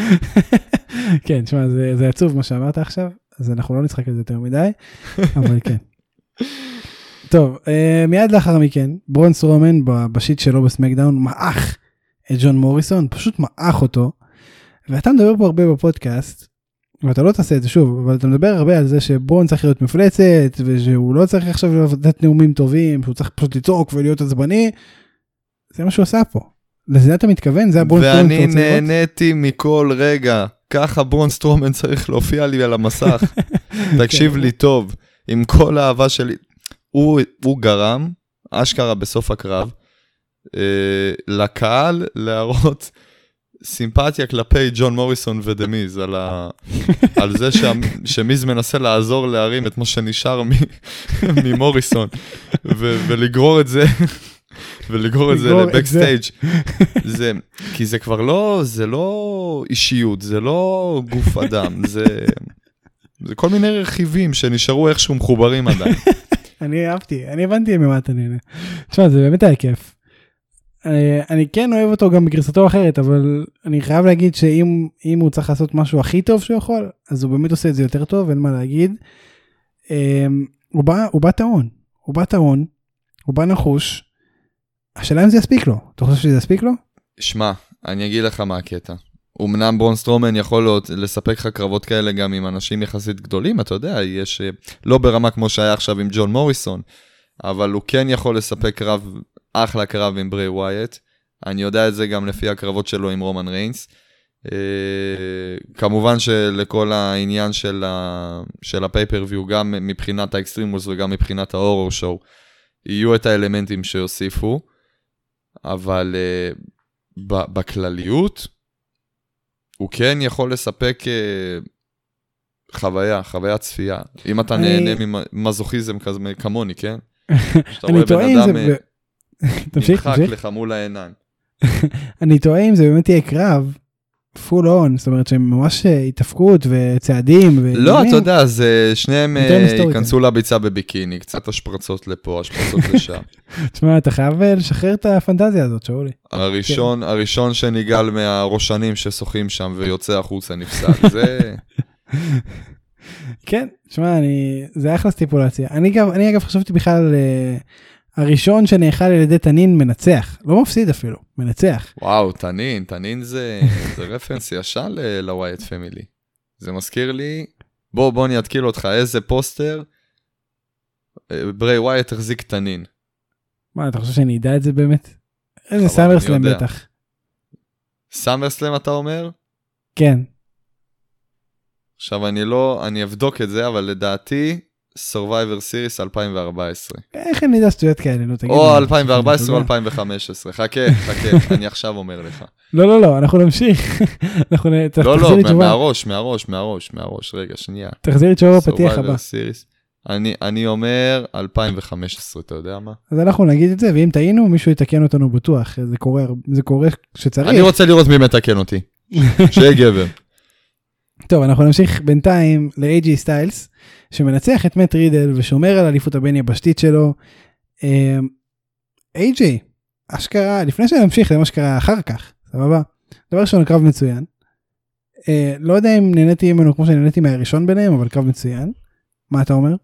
כן, תשמע, זה, עצוב מה שאמרת עכשיו, אז אנחנו לא נצחק על זה יותר מדי, אבל כן. טוב, אה, מיד לאחר מכן, ברון סטרומן ב- ב shit שלו ב SmackDown מעך את ג'ון מוריסון, פשוט מעך אותו, ואתה מדבר פה הרבה בפודקאסט, ואתה לא תעשה את זה שוב, אבל אתה מדבר הרבה על זה שברון צריך להיות מפלצת, ושהוא לא צריך עכשיו לתת נאומים טובים, שהוא צריך פשוט לצעוק ולהיות עצבני, זה מה שהוא עשה פה. לזה אתה מתכוון? זה הברון סטרומן ואני? נהניתי מכל רגע. ככה ברון סטרומן צריך להופיע לי על המסך. תקשיב כן. לי טוב, עם כל האהבה שלי. הוא, הוא גרם, אשכרה בסוף הקרב, אה, לקהל להראות סימפתיה כלפי ג'ון מוריסון ודמיז, על, ה, על זה שה, שמיז מנסה לעזור להרים את מה שנשאר מ, ממוריסון, ו, ולגרור את זה. ולגרור את זה. לבקסטייג'. זה, כי זה כבר לא, זה לא אישיות, זה לא גוף אדם, זה, זה כל מיני רכיבים שנשארו איכשהו מחוברים עדיין. אני אהבתי, אני הבנתי ממה אתה נהנה. תשמע, זה באמת היה כיף. אני, אני כן אוהב אותו גם בגרסתו אחרת, אבל אני חייב להגיד שאם אם הוא צריך לעשות משהו הכי טוב שהוא יכול, אז הוא באמת עושה את זה יותר טוב, אין מה להגיד. אמ, הוא בא, הוא בא טעון, הוא בא טעון, הוא בא נחוש. השאלה אם זה יספיק לו, אתה חושב שזה יספיק לו? שמע, אני אגיד לך מה הקטע. אמנם ברון סטרומן יכול להיות, לספק לך קרבות כאלה גם עם אנשים יחסית גדולים, אתה יודע, יש אה, לא ברמה כמו שהיה עכשיו עם ג'ון מוריסון, אבל הוא כן יכול לספק קרב, אחלה קרב עם בריי ווייט. אני יודע את זה גם לפי הקרבות שלו עם רומן ריינס. אה, כמובן שלכל העניין של, ה... של ה pay-per-view, גם מבחינת ה Extreme Rules וגם מבחינת ההורור שואו, יהיו את האלמנטים שיוסיפו, אבל אה, ב- בכלליות, הוא כן יכול לספק אה, חוויה, חוויית צפייה. אם אתה אני- נהנה ממזוכיזם כזה, כמוני, כן? שאתה אני רואה טועה בן אם אדם זה... אה, נמחק. לך מול העיניים. אני טועה אם זה באמת יהיה קרב פול און, זאת אומרת שהם ממש אה, התאפקות וצעדים. לא. אתה יודע, אז שניהם אה. ייכנסו לביצה בביקיני, קצת השפרצות לפה, השפרצות לשם. תשמע, אתה חייב אה, לשחרר את הפנטזיה הזאת, שאולי. הראשון, הראשון שנגעל מהראשנים ששוחים שם ויוצא החוצה נפסק. זה... כן, תשמע, אני... זה אחלה סטיפולציה. אני, אני אגב חשבתי בכלל, הראשון שנאכל על ידי תנין מנצח, לא מפסיד אפילו, מנצח. וואו, תנין, תנין זה, זה reference ישן ל Wyatt Family. זה מזכיר לי, בוא, בוא אני אתקיל אותך, איזה פוסטר אה, ברי ווייט החזיק תנין. מה, אתה חושב שאני אדע את זה באמת? איזה סאמרסלאם. בטח. סאמרסלאם אתה אומר? כן. עכשיו אני לא, אני אבדוק את זה, אבל לדעתי, Survivor Series 2014. איך אני יודע שטויות כאלה, נו תגיד. או לי. 2014 או אתה יודע. 2015, חכה, חכה, אני עכשיו אומר לך. לא, לא, לא, אנחנו נמשיך. אנחנו נ... לא, לא. מהראש, מהראש, מהראש, מהראש, רגע, שנייה. תחזיר לי תשובה בפתיח הבא. אני, אני אומר 2015, אתה יודע מה? אז אנחנו נגיד את זה, ואם טעינו, מישהו יתקן אותנו בטוח. זה קורה, זה קורה כשצריך. אני רוצה לראות מי מתקן אותי. שיהיה גבר. טוב, אנחנו נמשיך בינתיים ל-AG סטיילס, שמנצח את מאט רידל ושומר על אליפות הבין יבשתית שלו. אמ, AJ, אשכרה, לפני שנמשיך למה שקרה אחר כך, סבבה? דבר ראשון, קרב מצוין. אה, לא יודע אם נהניתי ממנו כמו שנהניתי מהראשון ביניהם, אבל קרב מצוין. מה אתה אומר?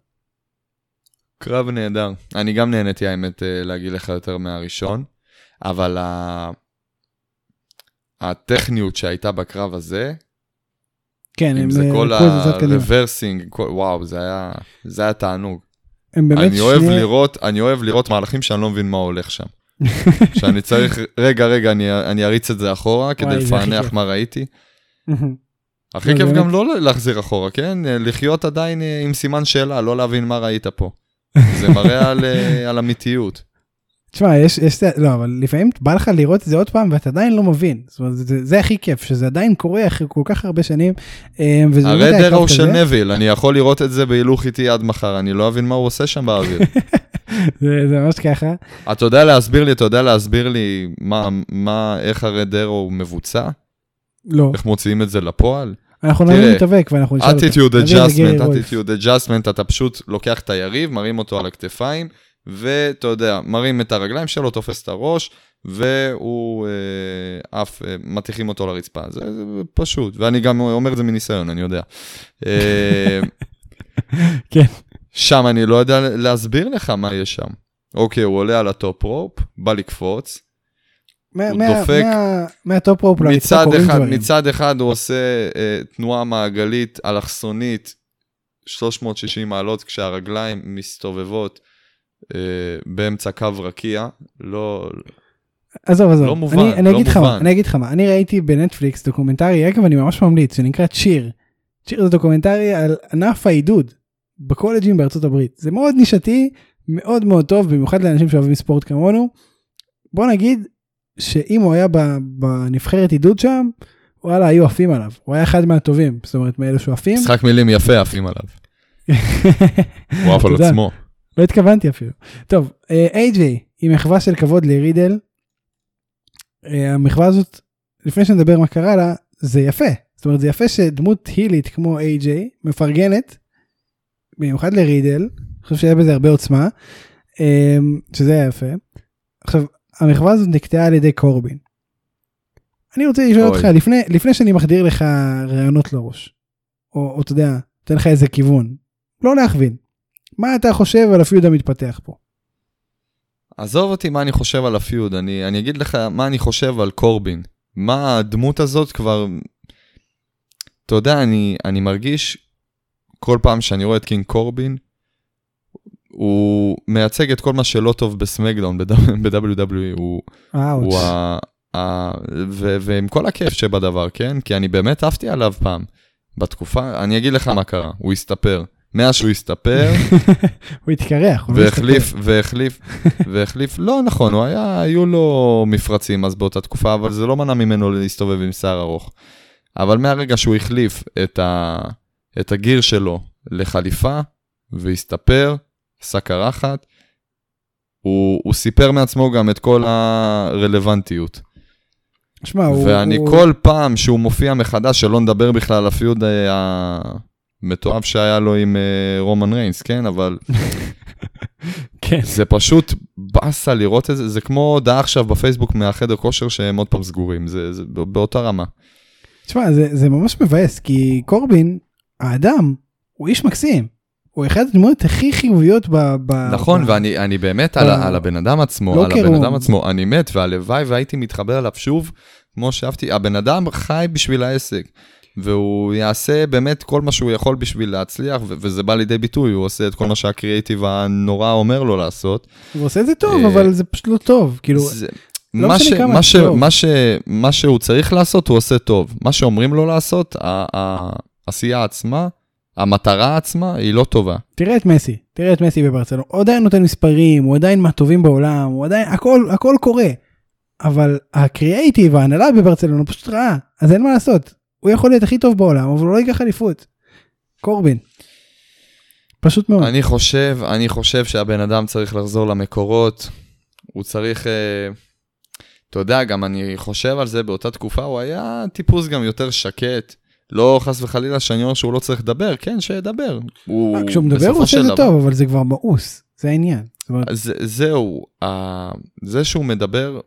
קרב נהדר. אני גם נהניתי האמת אה, להגיד לך יותר מהראשון, אבל ה... הטכניות שהייתה בקרב הזה, כן, הם זה אה, כל. ה reversing, וואו, זה היה, זה היה תענוג. הם באמת אני אוהב שני- לראות, אני אוהב לראות מהלכים שאני לא מבין מה הולך שם. שאני צריך, רגע, רגע, אני, אני אריץ את זה אחורה כדי לפענח. מה ראיתי. הכי לא, כיף. גם לא להחזיר אחורה, כן? לחיות עדיין אה, עם סימן שאלה, לא להבין מה ראית פה. זה מראה על, אה, על אמיתיות. תשמע, יש, יש, לא, אבל לפעמים בא לך לראות את זה עוד פעם ואתה עדיין לא מבין. זאת אומרת, זה, זה הכי כיף, שזה עדיין קורה אחרי כל כך הרבה שנים. הרד היה קרב ארו של. נביל, אני יכול לראות את זה בהילוך איתי עד מחר, אני לא אבין מה הוא עושה שם באוויר. זה, זה ממש ככה. אתה יודע להסביר לי, אתה יודע להסביר לי מה, מה, איך הרד ארו מבוצע? לא, איך מוציאים את זה לפועל? אנחנו תראה, נביא מתאבק ואנחנו נשאל אותו. attitude adjustment, attitude adjustment, אתה פשוט לוקח את היריב, מרים אותו על הכתפיים, ואתה יודע, מרים את הרגליים שלו, תופס את הראש, והוא אה, עף, אה, מטיחים אותו לרצפה. זה, זה פשוט, ואני גם אומר את זה מניסיון, אני יודע. אה, כן. שם אני לא יודע להסביר לך מה יש שם. אוקיי, הוא עולה על ה top rope, בא לקפוץ. מה- הוא מה- דופק מה- מה top rope לרצפה מצד קורים אחד, דברים. מצד אחד הוא עושה אה, תנועה מעגלית אלכסונית 360 מעלות כשהרגליים מסתובבות באמצע קו רקיע. לא, עזוב, עזוב. לא מובן, אני, אני לא אגיד לך מה, מובן. אני אגיד לך מה, אני ראיתי בנטפליקס דוקומנטרי, אגב, אני ממש ממליץ, שנקרא צ'יר. צ'יר זה דוקומנטרי על ענף העידוד בקולג'ים בארצות הברית. זה מאוד נישתי, מאוד מאוד טוב, במיוחד לאנשים שאוהבים ספורט כמונו. בוא נגיד שאם הוא היה בנבחרת עידוד שם, וואלה, היו עפים עליו. הוא היה אחד מהטובים, זאת אומרת, מאלו שעפים. משחק מילים יפה עפים עליו. הוא עף על. עצמו. לא התכוונתי אפילו. טוב, איי-ג'יי היא מחווה של כבוד לרידל. אה, המחווה הזאת, לפני שנדבר מה קרה לה, זה יפה. זאת אומרת, זה יפה שדמות הילית כמו איי-ג'יי מפרגנת, במיוחד לרידל, אני חושב שהיה בזה הרבה עוצמה, אה, שזה היה יפה. עכשיו, המחווה הזאת נקטעה על ידי קורבין. אני רוצה לשאול. אותך, לפני, לפני שאני מחדיר לך רעיונות לראש, או, או אתה יודע, נותן לך איזה כיוון, לא להכווין. מה אתה חושב על הפיוד המתפתח פה? עזוב אותי מה אני חושב על הפיוד, אני, אני אגיד לך מה אני חושב על קורבין. מה הדמות הזאת כבר... אתה יודע, אני, אני מרגיש כל פעם שאני רואה את קינג קורבין, הוא מייצג את כל מה שלא טוב בסמקדאון, ב-WWE, הוא. הוא ה... ה... ו... ועם כל הכיף שבדבר, כן? כי אני באמת עפתי עליו פעם. בתקופה, אני אגיד לך מה קרה, הוא הסתפר. מאז שהוא הסתפר, הוא התקרח. הוא לא והחליף, והחליף, והחליף, לא נכון, הוא היה, היו לו מפרצים אז באותה תקופה, אבל זה לא מנע ממנו להסתובב עם שיער ארוך. אבל מהרגע שהוא החליף את, ה, את הגיר שלו לחליפה, והסתפר, עשה קרחת, הוא, הוא סיפר מעצמו גם את כל הרלוונטיות. שמע, הוא... ואני הוא- כל פעם שהוא מופיע מחדש, שלא נדבר בכלל על הפיוד אה, המתועב שהיה לו עם אה, רומן ריינס, כן? אבל כן. זה פשוט באסה לראות את זה, זה כמו הודעה עכשיו בפייסבוק מהחדר כושר שהם עוד פעם סגורים, זה, זה בא- באותה רמה. תשמע, זה, זה ממש מבאס, כי קורבין, האדם, הוא איש מקסים. הוא אחד הדמויות הכי חיוביות ב... ב נכון, ב... ואני אני באמת על, ב- ה- על הבן אדם עצמו, לא על הבן. אדם עצמו, אני מת, והלוואי והייתי מתחבר אליו שוב, כמו שאהבתי, הבן אדם חי בשביל העסק. והוא יעשה באמת כל מה שהוא יכול בשביל להצליח, ו- וזה בא לידי ביטוי, הוא עושה את כל מה שהקריאייטיב הנורא אומר לו לעשות. הוא עושה את זה טוב, אה, אבל זה פשוט לא טוב. כאילו, זה, לא מה, ש, מה, ש. מה, ש, מה שהוא צריך לעשות, הוא עושה טוב. מה שאומרים לו לעשות, העשייה עצמה, המטרה עצמה, היא לא טובה. תראה את מסי, תראה את מסי בברצלונה, הוא עדיין נותן מספרים, הוא עדיין מהטובים בעולם, הוא עדיין, הכל, הכל קורה. אבל הקריאייטיב, ההנהלה בברצלונה פשוט רעה, אז אין מה לעשות. הוא יכול להיות הכי טוב בעולם, אבל הוא לא ייקח אליפות. קורבין. פשוט מאוד. אני חושב, אני חושב שהבן אדם צריך לחזור למקורות, הוא צריך, אה, אתה יודע, גם אני חושב על זה באותה תקופה, הוא היה טיפוס גם יותר שקט. לא חס וחלילה שאני אומר שהוא לא צריך לדבר, כן, שידבר. הוא, כשהוא מדבר הוא עושה את זה טוב, אבל זה כבר מאוס, זה העניין. אז זהו, ה- זה שהוא מדבר,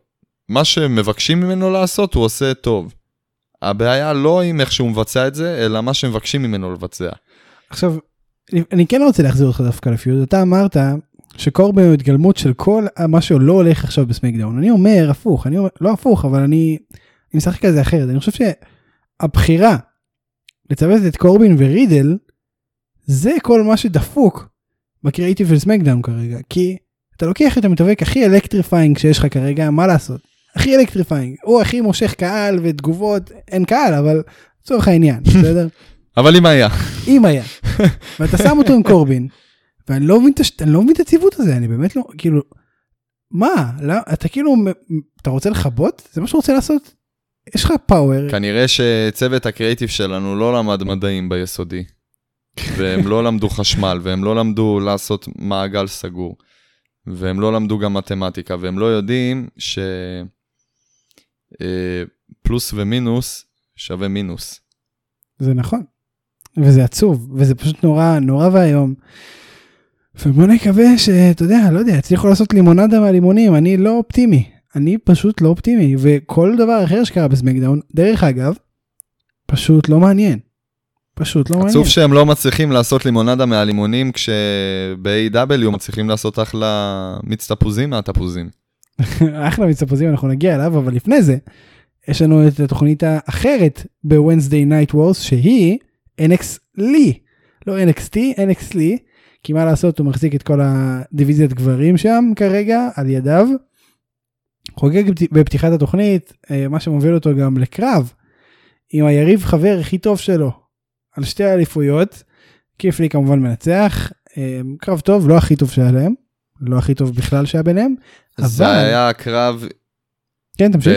מה שמבקשים ממנו לעשות, הוא עושה טוב. הבעיה לא עם איך שהוא מבצע את זה, אלא מה שמבקשים ממנו לבצע. עכשיו, אני- אני כן רוצה להחזיר אותך דווקא לפיוד, אתה אמרת שקורבין הוא התגלמות של כל מה שלא הולך עכשיו בסמקדאון. אני אומר הפוך, אני אומר, לא הפוך, אבל אני, אני משחק על זה אחרת. אני חושב שהבחירה לצוות את קורבין ורידל, זה כל מה שדפוק בקריאיטיב של סמקדאון כרגע. כי אתה לוקח את המתאבק הכי electrifying שיש לך כרגע, מה לעשות? הכי electrifying, הוא הכי מושך קהל ותגובות, אין קהל, אבל לצורך העניין, בסדר? אבל אם היה, אם היה. ואתה שם אותו עם קורבין, ואני לא מבין אני לא מבין את הציוות הזה, אני באמת לא, כאילו, מה? לא, אתה כאילו, אתה רוצה לכבות? זה מה שאתה רוצה לעשות? יש לך פאוור, כנראה שצוות הקריאיטיב שלנו לא למד מדעים ביסודי. והם לא למדו חשמל, והם לא למדו לעשות מעגל סגור. והם לא למדו גם מתמטיקה, והם לא יודעים ש... אה, פלוס ומינוס שווה מינוס. זה נכון. וזה עצוב, וזה פשוט נורא, נורא ואיום. ובוא נקווה שאתה יודע, לא יודע, הצליחו לעשות לימונדה מהלימונים, אני לא אופטימי. אני פשוט לא אופטימי, וכל דבר אחר שקרה בסמקדאון, דרך אגב, פשוט לא מעניין. פשוט לא מעניין. עצוב שהם לא מצליחים לעשות לימונדה מהלימונים, כשב-AW מצליחים לעשות אחלה מיץ תפוזים מהתפוזים. אחלה מיץ תפוזים, אנחנו נגיע אליו, אבל לפני זה, יש לנו את התוכנית האחרת ב-Wednesday Night Wars, שהיא NX לי, לא NXT, NX לי, כי מה לעשות, הוא מחזיק את כל הדיוויזיית גברים שם כרגע, על ידיו. חוגג בפתיחת התוכנית, אה, מה שמוביל אותו גם לקרב, עם היריב חבר הכי טוב שלו, על שתי האליפויות. כיף לי כמובן מנצח, אה, קרב טוב, לא הכי טוב שהיה להם, לא הכי טוב בכלל שהיה ביניהם. זה אבל- היה קרב, כן, תמשיך.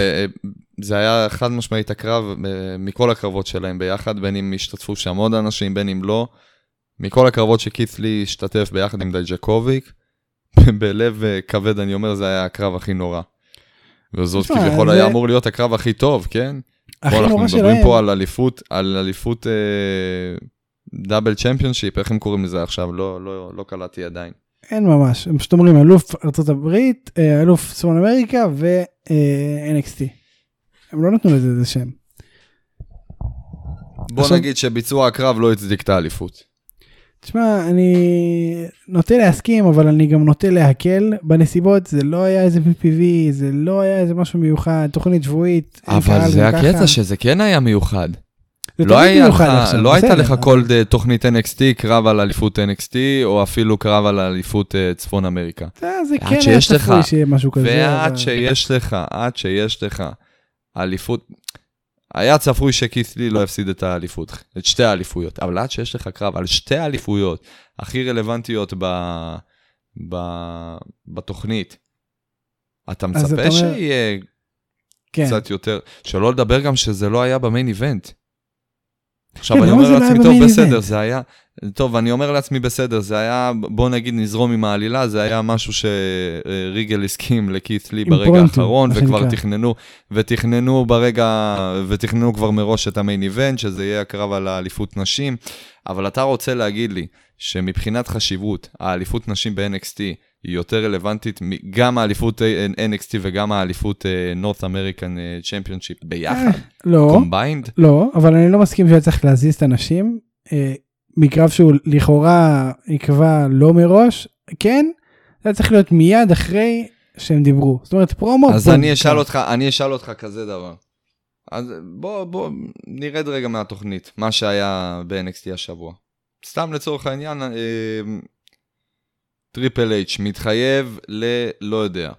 זה היה חד משמעית הקרב ב- מכל הקרבות שלהם ביחד, בין אם השתתפו שם עוד אנשים, בין אם לא. מכל הקרבות שקית' לי השתתף ביחד עם דייג'קוביץ', בלב אה, כבד אני אומר, זה היה הקרב הכי נורא. וזאת כביכול זה- היה אמור להיות הקרב הכי טוב, כן? הכי פה אנחנו נורא מדברים שלהם. פה על אליפות, על אליפות אה, דאבל צ'מפיונשיפ, איך הם קוראים לזה עכשיו? לא, לא, לא קלטתי עדיין. אין ממש, הם פשוט אומרים אלוף ארה"ב, אה, אלוף צפון אמריקה ו-NXT. הם לא נתנו לזה איזה שם. בוא עכשיו- נגיד שביצוע הקרב לא הצדיק את האליפות. תשמע, אני נוטה להסכים, אבל אני גם נוטה להקל בנסיבות, זה לא היה איזה PPV, זה לא היה איזה משהו מיוחד, תוכנית שבועית. אבל זה הקטע ככה. שזה כן היה מיוחד. לא היה לך, עכשיו, לא הייתה לך כל ד- תוכנית NXT, קרב על אליפות NXT, או אפילו קרב על אליפות אה, צפון אמריקה. זה זה כן היה צפוי שיהיה משהו כזה. ועד אבל- שיש לך, עד שיש לך אליפות, היה צפוי שקית'לי לא יפסיד את האליפות, את שתי האליפויות, אבל עד שיש לך קרב על שתי האליפויות הכי רלוונטיות ב, ב, בתוכנית, אתה אז אתה מצפה אומר- שיהיה כן. קצת יותר, שלא לדבר גם שזה לא היה במיין איבנט. עכשיו כן, אני אומר לא לעצמי, טוב בסדר, איבנט?" זה היה, טוב אני אומר לעצמי בסדר, זה היה, בוא נגיד נזרום עם העלילה, זה היה משהו שריגל הסכים לקית' לי ברגע האחרון, וכבר. תכננו, ותכננו ברגע, ותכננו כבר מראש את המיין איבנט, שזה יהיה הקרב על האליפות נשים, אבל אתה רוצה להגיד לי שמבחינת חשיבות, האליפות נשים ב-NXT היא יותר רלוונטית, גם האליפות אה, NXT וגם האליפות אה, North American אה, Championship ביחד, לא, combined? לא, אבל אני לא מסכים שהיה צריך להזיז את הנשים. אה, מקרב שהוא לכאורה נקבע לא מראש, כן, זה היה צריך להיות מיד אחרי שהם דיברו. זאת אומרת, פרומו. אז אני אשאל. אותך, אני אשאל אותך כזה דבר. אז בוא, בוא, נרד רגע מהתוכנית, מה שהיה ב-NXT השבוע. סתם לצורך העניין, אה, טריפל אייץ' מתחייב ל... לא יודע.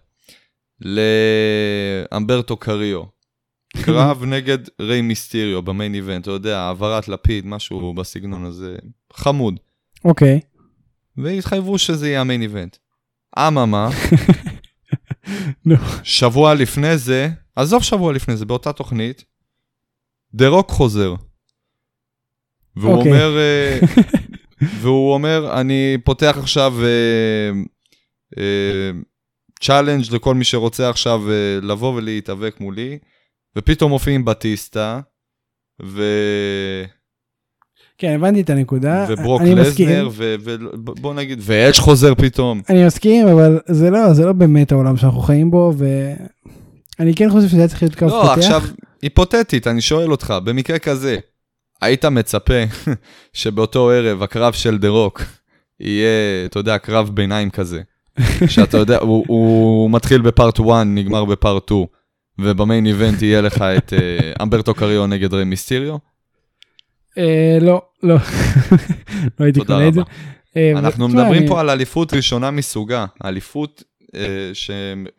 להומברטו קריו. קרב נגד ריי מיסטיריו ב main event, אתה יודע, העברת לפיד, משהו בסגנון הזה, חמוד. אוקיי. והתחייבו שזה יהיה ה main event. אממה. שבוע לפני זה, עזוב שבוע לפני זה, באותה תוכנית, דה רוק חוזר. והוא אוקיי. אומר, אה, והוא אומר, אני פותח עכשיו challenge לכל מי שרוצה עכשיו אה, לבוא ולהתאבק מולי, ופתאום מופיעים בטיסטה, ו... כן, הבנתי את הנקודה. וברוק. לזנר, ובוא נגיד, ואדג' חוזר פתאום. אני מסכים, אבל זה לא, זה לא באמת העולם שאנחנו חיים בו, ואני כן חושב שזה היה צריך להיות לא, פותח. עכשיו, היפותטית, אני שואל אותך, במקרה כזה, היית מצפה שבאותו ערב הקרב של דה רוק יהיה, אתה יודע, קרב ביניים כזה, שאתה יודע, הוא, הוא מתחיל בפארט 1, נגמר בפארט 2, ובמיין איבנט יהיה לך את אה, אמברטו קריו נגד רי מיסטיריו? אה, לא, לא. לא הייתי קונה את זה. אה, אנחנו מדברים פה על אליפות ראשונה מסוגה, אליפות, אה, ש-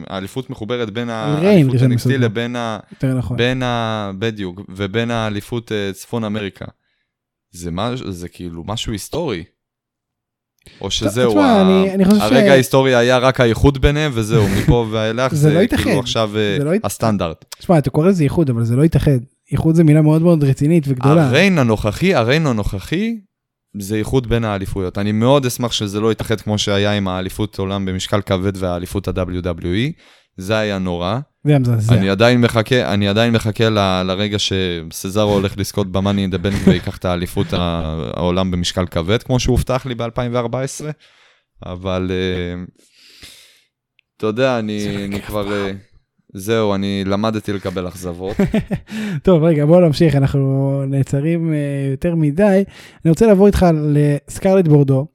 האליפות מחוברת בין האליפות NXT. לבין ה... יותר נכון. בין ה... בדיוק, ובין האליפות אה, צפון אמריקה. זה, מה, זה כאילו משהו היסטורי. או שזהו, ה... אני- אני חושב ש- הרגע ההיסטורי היה רק האיחוד ביניהם, וזהו, מפה ואילך זה זה, לא ייתכן. כאילו עכשיו אה, לא הסטנדרט. תשמע, אתה קורא לזה איחוד, אבל זה לא יתאחד. איחוד זה מילה מאוד מאוד רצינית וגדולה. הריין הנוכחי, הריין הנוכחי, זה איחוד בין האליפויות. אני מאוד אשמח שזה לא יתאחד כמו שהיה עם האליפות עולם במשקל כבד והאליפות ה-WWE. זה היה נורא. זה היה מזעזע. אני עדיין מחכה, אני עדיין מחכה ל, לרגע שסזארו הולך לזכות in the Bank ויקח את האליפות ה- העולם במשקל כבד, כמו שהובטח לי ב-2014. אבל אה, אתה יודע, אני, אני כבר... זהו, אני למדתי לקבל אכזבות. טוב, רגע, בוא נמשיך, אנחנו נעצרים uh, יותר מדי. אני רוצה לעבור איתך לסקרלט בורדו,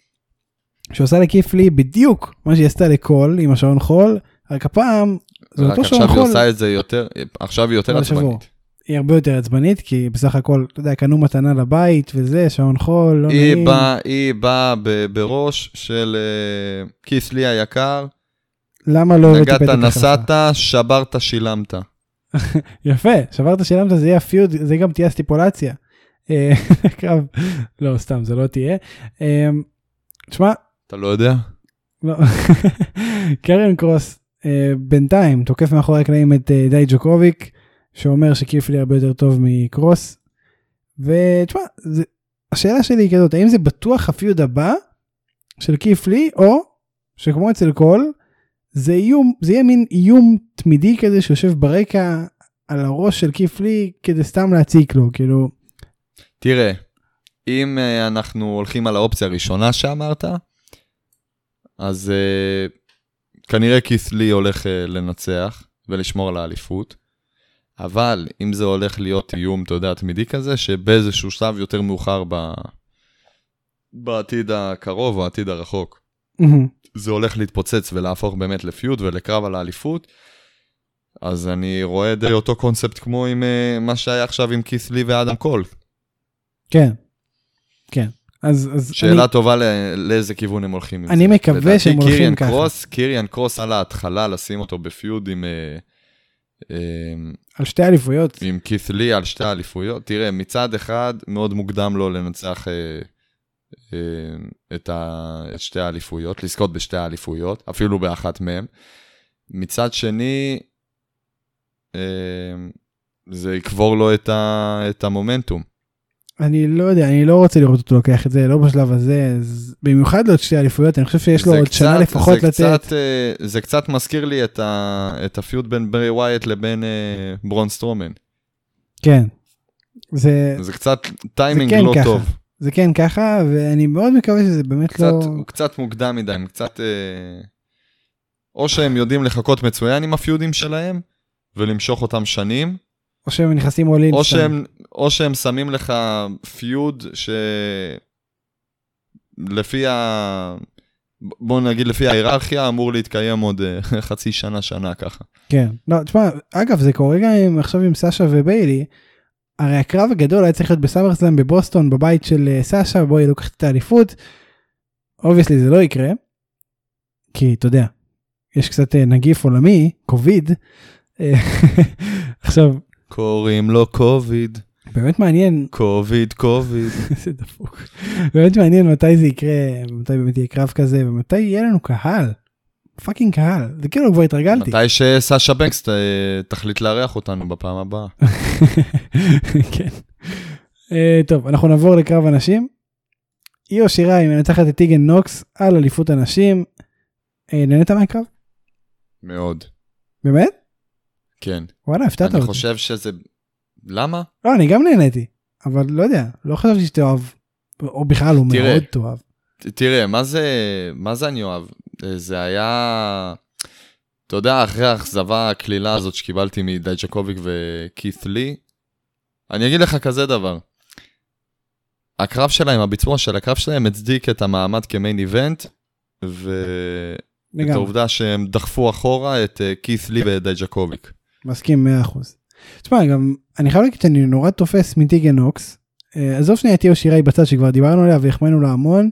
שעושה לכיף לי בדיוק מה שהיא עשתה לכל עם השעון חול, רק הפעם זה רק אותו שעון עכשיו היא חול, עושה את זה יותר, עכשיו היא יותר. עצבנית. היא הרבה יותר עצבנית, כי בסך הכל, אתה יודע, קנו מתנה לבית וזה, שעון חול, לא היא נעים. באה היא באה בראש של אה, כיס לי היקר, למה לא הבאתי נגעת, פתק החלפה? נסעת, שברת, שילמת. יפה, שברת שילמת, זה יהיה הפיוד, זה גם תהיה הסטיפולציה. אה, קרב, לא, סתם, זה לא תהיה. אה, תשמע, אתה לא יודע? לא. קרן קרוס אה, בינתיים תוקף מאחורי הקלעים את אה, די ג'וקוביק, שאומר שכיף לי הרבה יותר טוב מקרוס. ותשמע, השאלה שלי היא כזאת, האם זה בטוח הפיוד הבא של כיף לי, או שכמו אצל קול, זה איום, זה יהיה מין איום תמידי כזה שיושב ברקע על הראש של כיף לי כדי סתם להציק לו, כאילו, תראה, אם אה, אנחנו הולכים על האופציה הראשונה שאמרת, אז אה, כנראה כיס לי הולך אה, לנצח ולשמור על האליפות. אבל אם זה הולך להיות איום, אתה יודע, תמידי כזה, שבאיזשהו שלב יותר מאוחר ב... בעתיד הקרוב או העתיד הרחוק, זה הולך להתפוצץ ולהפוך באמת לפיוט ולקרב על האליפות, אז אני רואה די אותו קונספט כמו עם אה, מה שהיה עכשיו עם כיס לי ואדם קול. כן, כן. אז, אז שאלה אני, טובה לא, לאיזה כיוון הם הולכים עם אני זה. מקווה לדעתי שהם הולכים קיריאן ככה. קרוס, קיריאן קרוס על ההתחלה, לשים אותו בפיוד עם, אה, אה, על שתי אליפויות, עם כית' לי על שתי האליפויות. תראה, מצד אחד, מאוד מוקדם לו לנצח את, ה, את שתי האליפויות, לזכות בשתי האליפויות, אפילו באחת מהן. מצד שני, אה, זה יקבור לו את, ה, את המומנטום. אני לא יודע, אני לא רוצה לראות אותו לוקח את זה, לא בשלב הזה, אז במיוחד לעוד שתי אליפויות, אני חושב שיש לו זה עוד קצת- שנה לפחות זה לתת. קצת, אה, זה קצת מזכיר לי את, ה, את ה feud בין בריי ווייט לבין אה, ברון סטרומן. כן. זה, זה קצת טיימינג כן לא ככה. טוב. זה כן ככה, ואני מאוד מקווה שזה באמת קצת, לא... הוא קצת מוקדם מדי, הם קצת... אה, או שהם יודעים לחכות מצוין עם הפיודים שלהם, ולמשוך אותם שנים, או שהם נכנסים all in. או. שהם, או שהם שמים לך פיוד ש... לפי ה... בוא נגיד לפי ההיררכיה אמור להתקיים עוד אה, חצי שנה, שנה ככה. כן. לא, תשמע, אגב, זה קורה גם עם, עכשיו עם סאשה וביילי. הרי הקרב הגדול היה צריך להיות בסאמרסלאם בבוסטון, בבית של אה, סאשה, בו היא לוקחת את האליפות. obviously זה לא יקרה. כי, אתה יודע, יש קצת אה, נגיף עולמי, קוביד. עכשיו, קוראים לו קוביד, באמת מעניין, קוביד, קוביד. איזה דפוק. באמת מעניין מתי זה יקרה, מתי באמת יהיה קרב כזה, ומתי יהיה לנו קהל. fucking קהל. זה כאילו כבר התרגלתי. מתי שסאשה בנקס תחליט לארח אותנו בפעם הבאה. כן. אה, טוב, אנחנו נעבור לקרב הנשים. איו שיראי מנצחת את טיגן נוקס על אליפות הנשים. אה, נהנית מהקרב? מאוד. באמת? כן. וואלה, הפתעת אני אותי. חושב שזה... למה? לא, אני גם נהניתי. אבל לא יודע, לא חשבתי שתאהב. או בכלל הוא. מאוד תאהב. תראה, מה זה, מה זה אני אוהב? זה היה... אתה יודע, אחרי האכזבה הקלילה הזאת שקיבלתי מדייג'קוביק וכית לי, אני אגיד לך כזה דבר. הקרב שלהם, הביצוע של הקרב שלהם הצדיק את המעמד כ main event, ואת. העובדה שהם דחפו אחורה את אה, קית' לי ודייג'קוביץ'. מסכים 100%. תשמע, גם אני חייב להגיד שאני נורא תופס מטיגן נוקס. אה, עזוב שנייה את איו שיראי בצד שכבר דיברנו עליה והחמאנו לה המון.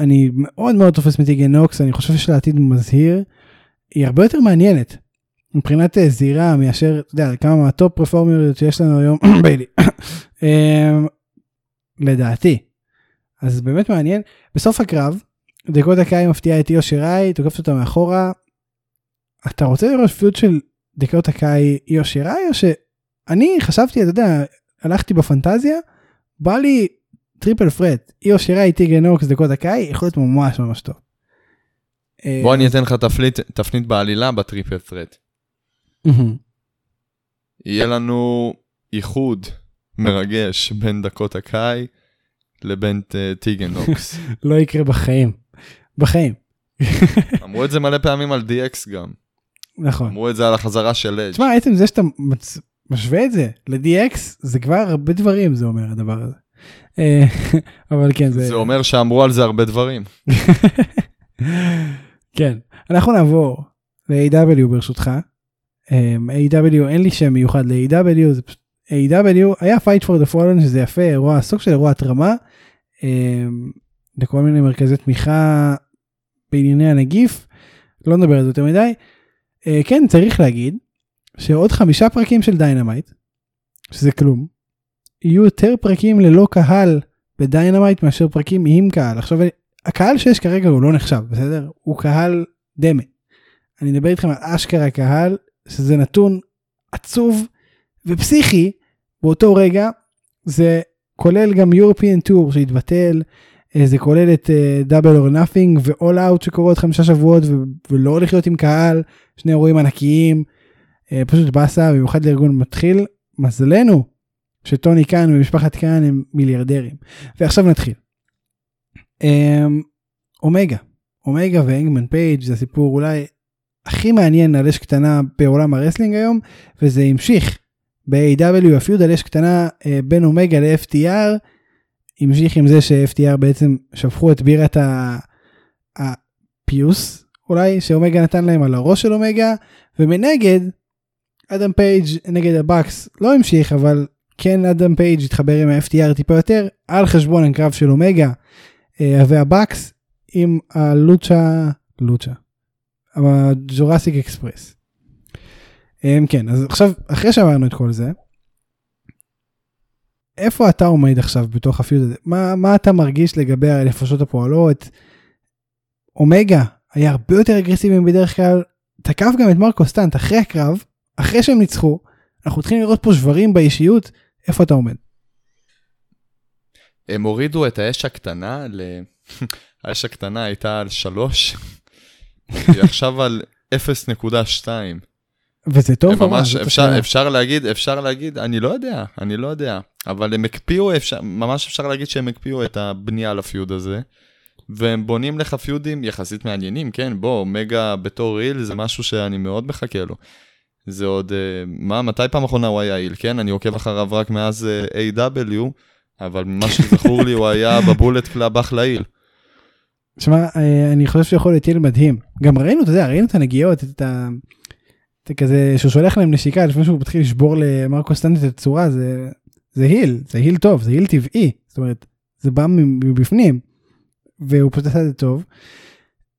אני מאוד מאוד תופס מטיגן נוקס, אני חושב שיש לה עתיד מזהיר. היא הרבה יותר מעניינת. מבחינת אה, זירה מאשר, אתה יודע, כמה מה top פרפורמריות שיש לנו היום, ביילי. אה, לדעתי. אז באמת מעניין. בסוף הקרב, דקוטה קאי מפתיעה את איו שיראי, תוקפת אותה מאחורה. אתה רוצה לראות feud של דקוטה קאי איו שיראי או שאני חשבתי, אתה יודע, הלכתי בפנטזיה, בא לי triple threat, איו שיראי טיגן נוקס דקוטה קאי, יכול להיות ממש ממש טוב. אה, בוא אני אתן לך תפנית, תפנית בעלילה בטריפל. מהמם. יהיה לנו איחוד מרגש בין דקות הקאי לבין אה, טיגן נוקס. לא יקרה בחיים. בחיים. אמרו את זה מלא פעמים על DX גם. נכון. אמרו את זה על החזרה של אדג'. תשמע, עצם זה שאתה. משווה את זה ל-DX, זה כבר הרבה דברים, זה אומר הדבר הזה. אה, אבל כן, זה... זה אומר שאמרו על זה הרבה דברים. כן, אנחנו נעבור ל-AEW ברשותך. Um, AEW אין לי שם מיוחד ל-AEW זה פשוט AEW היה Fight for the Fallen שזה יפה, אירוע, סוג של אירוע התרמה um, לכל מיני מרכזי תמיכה בענייני הנגיף. לא נדבר על זה יותר מדי. Uh, כן, צריך להגיד שעוד חמישה פרקים של דיינמייט, שזה כלום, יהיו יותר פרקים ללא קהל ב Dynamite מאשר פרקים עם קהל. עכשיו, הקהל שיש כרגע הוא לא נחשב, בסדר? הוא קהל דמה. אני מדבר איתכם על אשכרה קהל שזה נתון עצוב ופסיכי באותו רגע זה כולל גם European Tour שהתבטל אה, זה כולל את uh, Double or Nothing ו-All Out שקורה עוד חמישה שבועות ו- ולא יהיו עם קהל שני אירועים ענקיים uh, פשוט באסה במיוחד לארגון מתחיל מזלנו שטוני קאן ומשפחת קאן הם מיליארדרים ועכשיו נתחיל. Um, אומגה אומגה והנגמן פייג' זה סיפור אולי הכי מעניין על אש קטנה בעולם ה wrestling היום וזה המשיך ב-AEW ה feud על אש קטנה אה, בין אומגה ל-FTR המשיך עם זה ש-FTR בעצם שפכו את בירת הפיוס אולי שאומגה נתן להם על הראש של אומגה ומנגד אדם פייג' נגד הבאקס לא המשיך אבל כן אדם פייג' התחבר עם ה-FTR טיפה יותר על חשבון הקרב של אומגה אה, והבאקס עם הלוצ'ה לוצ'ה ה Jurassic Express. Um, כן אז עכשיו אחרי שאמרנו את כל זה. איפה אתה עומד עכשיו בתוך ה feud הזה מה מה אתה מרגיש לגבי הנפשות הפועלות. אומגה היה הרבה יותר אגרסיבי בדרך כלל תקף גם את מרקו סטנט אחרי הקרב אחרי שהם ניצחו אנחנו צריכים לראות פה שברים באישיות איפה אתה עומד. הם הורידו את האש הקטנה ל... האש הקטנה הייתה על שלוש היא עכשיו על 0.2. וזה טוב ממש, אפשר, אפשר להגיד, אפשר להגיד, אני לא יודע, אני לא יודע, אבל הם הקפיאו, אפשר, ממש אפשר להגיד שהם הקפיאו את הבנייה לפיוד הזה, והם בונים לך feud ים יחסית מעניינים, כן, באומגה בתור heel זה משהו שאני מאוד מחכה לו. זה עוד, אה, מה, מתי פעם אחרונה הוא היה heel, כן? אני עוקב אחריו רק מאז אה, AEW, אבל ממה שזכור לי הוא היה ב Bullet Club אחלה heel. תשמע, אה, אני חושב שיכול להיות heel מדהים. גם ראינו, אתה יודע, ראינו את הנגיעות, את ה... את כזה שהוא שולח להם נשיקה לפני שהוא מתחיל לשבור למרקו סטאנט את הצורה, זה, זה היל, זה היל טוב, זה היל טבעי. זאת אומרת, זה בא מבפנים, והוא פשוט עשה את זה טוב.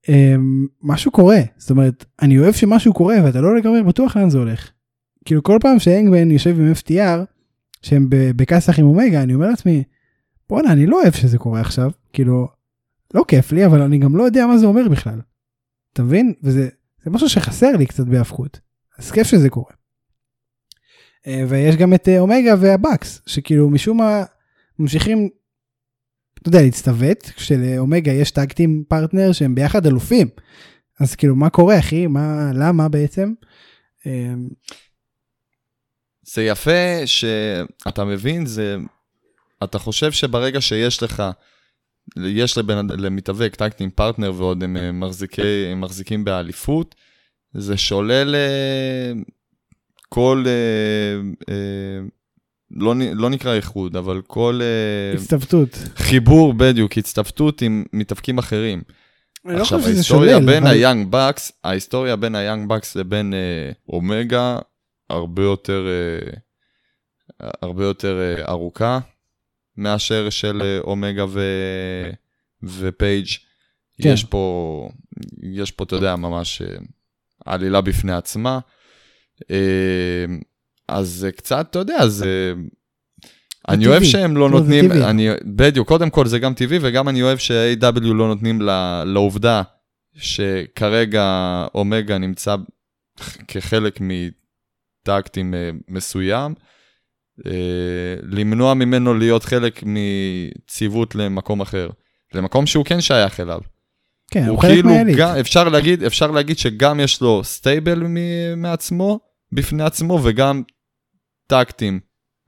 אמ, משהו קורה, זאת אומרת, אני אוהב שמשהו קורה ואתה לא לגמרי בטוח לאן זה הולך. כאילו כל פעם שאנגמן יושב עם FTR, שהם בכסח עם אומגה, אני אומר לעצמי, בואנה, אני לא אוהב שזה קורה עכשיו, כאילו, לא כיף לי, אבל אני גם לא יודע מה זה אומר בכלל. אתה מבין? וזה זה משהו שחסר לי קצת בהפכות. אז כיף שזה קורה. אה, ויש גם את אה, אומגה והבאקס, שכאילו משום מה ממשיכים, אתה יודע, להצטוות, כשלאומגה יש tag team partner שהם ביחד אלופים. אז כאילו מה קורה אחי? מה, למה בעצם? אה, זה יפה שאתה מבין, זה, אתה חושב שברגע שיש לך יש לבן, למתאבק tag team partner ועוד הם אה, מחזיקי, מחזיקים באליפות, זה שולל אה, כל, אה, לא, לא נקרא איחוד, אבל כל... הצטוותות. חיבור בדיוק, הצטוותות עם מתאבקים אחרים. לא חושב שזה שולל. עכשיו, בין אבל... היאנג בקס, ההיסטוריה בין היאנג בקס לבין אה, אומגה, הרבה יותר, אה, הרבה יותר אה, ארוכה. מאשר של אה, אומגה ו... ופייג'. כן. יש פה, יש פה, אתה יודע, ממש אה, עלילה בפני עצמה. אה, אז זה קצת, אתה יודע, זה... אני אוהב שהם לא נותנים, אני, בדיוק, קודם כל זה גם טבעי, וגם אני אוהב ש-AW לא נותנים לעובדה שכרגע אומגה נמצא כחלק מטקטים מסוים, אה, למנוע ממנו להיות חלק מציוות למקום אחר, למקום שהוא כן שייך אליו. כן, הוא, הוא חלק כאילו מה Elite. אפשר להגיד, אפשר להגיד שגם יש לו stable מעצמו, בפני עצמו, וגם tag team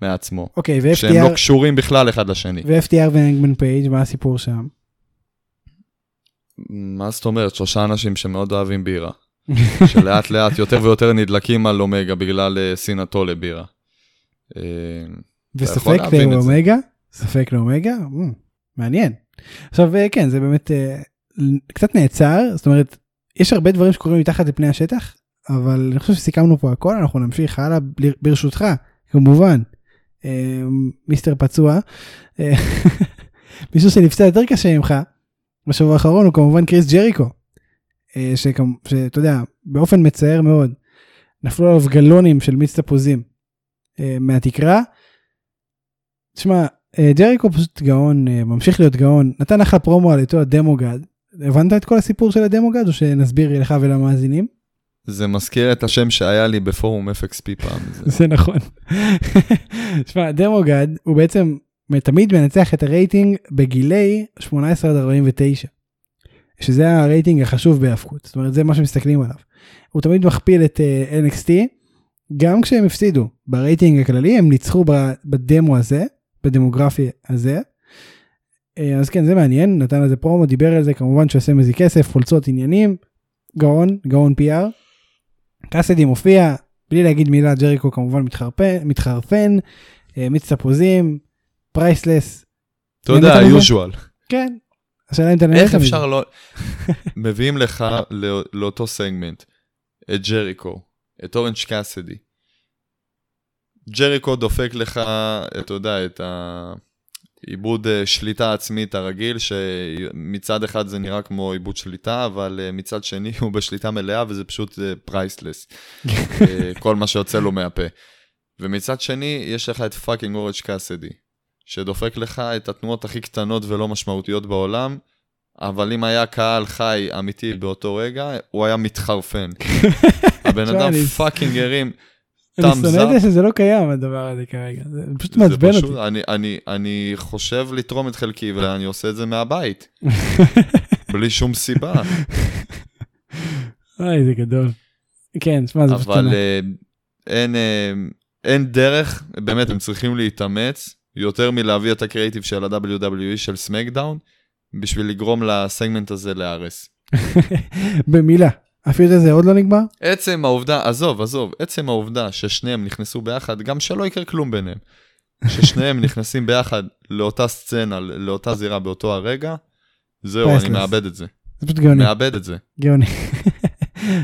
מעצמו. אוקיי, ו-FTR... שהם לא קשורים בכלל אחד לשני. ו-FTR והנגמן פייג', מה הסיפור שם? מה זאת אומרת? שלושה אנשים שמאוד אוהבים בירה. שלאט לאט יותר ויותר נדלקים על אומגה בגלל אה, שנאתו לבירה. אה, וספק. לאומגה? ספק לאומגה? מ, מעניין. עכשיו אה, כן זה באמת אה, קצת נעצר זאת אומרת יש הרבה דברים שקורים מתחת לפני השטח אבל אני חושב שסיכמנו פה הכל אנחנו נמשיך הלאה ברשותך כמובן. אה, מיסטר פצוע אה, מישהו שנפצע יותר קשה ממך בשבוע האחרון הוא כמובן קריס ג'ריקו. אה, שאתה יודע באופן מצער מאוד נפלו עליו גלונים של מיץ תפוזים מהתקרה. תשמע, ג'ריקו פשוט גאון, ממשיך להיות גאון, נתן אחלה פרומו על אותו הדמוגד. הבנת את כל הסיפור של הדמוגד או שנסביר לך ולמאזינים? זה מזכיר את השם שהיה לי בפורום FXP פעם. זה- זה נכון. תשמע, דמוגד הוא בעצם תמיד מנצח את הרייטינג בגילי 18 עד 49. שזה הרייטינג החשוב בהאבקות, זאת אומרת זה מה שמסתכלים עליו. הוא תמיד מכפיל את אה, NXT, גם כשהם הפסידו ברייטינג הכללי הם ניצחו בדמו הזה, בדמוגרפי הזה. אה, אז כן זה מעניין, נתן לזה פרומו, דיבר על זה כמובן שעושה מזה כסף, חולצות עניינים, גאון, גאון PR. קאסידי מופיע, בלי להגיד מילה, ג'ריקו כמובן מתחרפן, מתחרפן, מיץ תפוזים, Priceless, אתה יודע, usual. כן. השאלה אם אתה נהנית איך. אפשר לא... מביאים לך לא- לאותו סגמנט את ג'ריקו, את אורנג' קאסידי. ג'ריקו דופק לך, אתה יודע, את האיבוד אה, שליטה עצמית הרגיל, שמצד אחד זה נראה כמו איבוד שליטה, אבל אה, מצד שני הוא בשליטה מלאה וזה פשוט priceless. כל מה שיוצא לו מהפה. ומצד שני, יש לך את פאקינג אורנג' קאסדי, שדופק לך את התנועות הכי קטנות ולא משמעותיות בעולם, אבל אם היה קהל חי אמיתי באותו רגע, הוא היה מתחרפן. הבן אדם fucking הרים, אני שונא את. זה שזה לא קיים הדבר הזה כרגע, זה פשוט מעצבן אותי. אני, אני, אני חושב לתרום את חלקי, ואני עושה את זה מהבית, בלי שום סיבה. אוי זה גדול. כן, שמע זה פשוט... אבל. אה, אין, אה, אין דרך, באמת, הם צריכים להתאמץ יותר מלהביא את הקריאיטיב של ה-WWE של סמקדאון, בשביל לגרום לסגמנט הזה להיהרס. במילה, הפיוט הזה עוד לא נגמר? עצם העובדה, עזוב, עזוב, עצם העובדה ששניהם נכנסו ביחד, גם שלא יקרה כלום ביניהם. ששניהם נכנסים ביחד לאותה סצנה, לאותה זירה באותו הרגע, זהו, אני. מאבד את זה. זה פשוט גאוני. מאבד את זה. גאוני.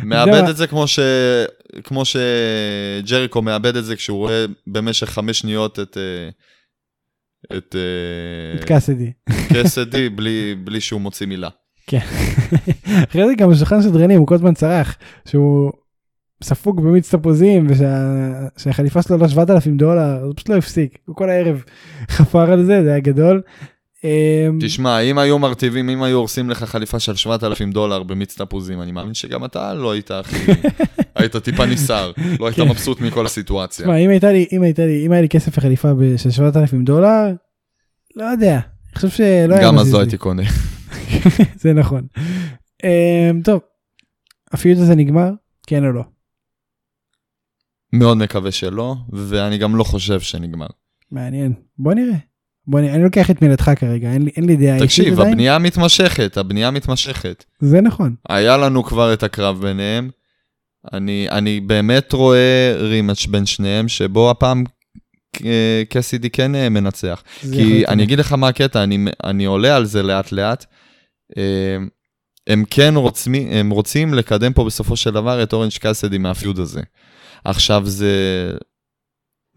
מאבד? את זה כמו ש... כמו שג'ריקו מאבד את זה כשהוא רואה במשך חמש שניות את... אה, את... את קאסדי. קסדי בלי, בלי שהוא מוציא מילה. אחרי זה גם בשולחן שדרנים הוא כל הזמן צרח שהוא ספוג במיץ תפוזים ושהחליפה שלו לא 7,000 דולר זה פשוט לא הפסיק הוא כל הערב חפר על זה זה היה גדול. אמ, תשמע, אם היו מרטיבים, אם היו הורסים לך חליפה של 7,000 דולר במיץ תפוזים, אני מאמין שגם אתה לא היית הכי... היית טיפה ניסר, לא היית כן. מבסוט מכל הסיטואציה. תשמע, אם הייתה לי אם הייתה לי אם היה לי כסף לחליפה של 7,000 דולר לא יודע אני חושב שלא היה גם אז מזיז לא לי. הייתי קונה. זה נכון. אמ, טוב. הפיוט הזה נגמר כן או לא. מאוד מקווה שלא, ואני גם לא חושב שנגמר. מעניין בוא נראה. בוא נראה אני לוקח את מילתך כרגע אין לי אין לי דעה אישית תקשיב, עדיין. הבנייה מתמשכת, הבנייה מתמשכת. זה נכון. היה לנו כבר את הקרב ביניהם. אני, אני באמת רואה רימץ' בין שניהם, שבו הפעם אה, קסידי כן אה, מנצח. כי אני אגיד לך מה הקטע, אני, אני עולה על זה לאט לאט. אה, הם כן רוצים, הם רוצים לקדם פה בסופו של דבר את אורנג' קאסדי מהפיוד הזה. עכשיו זה,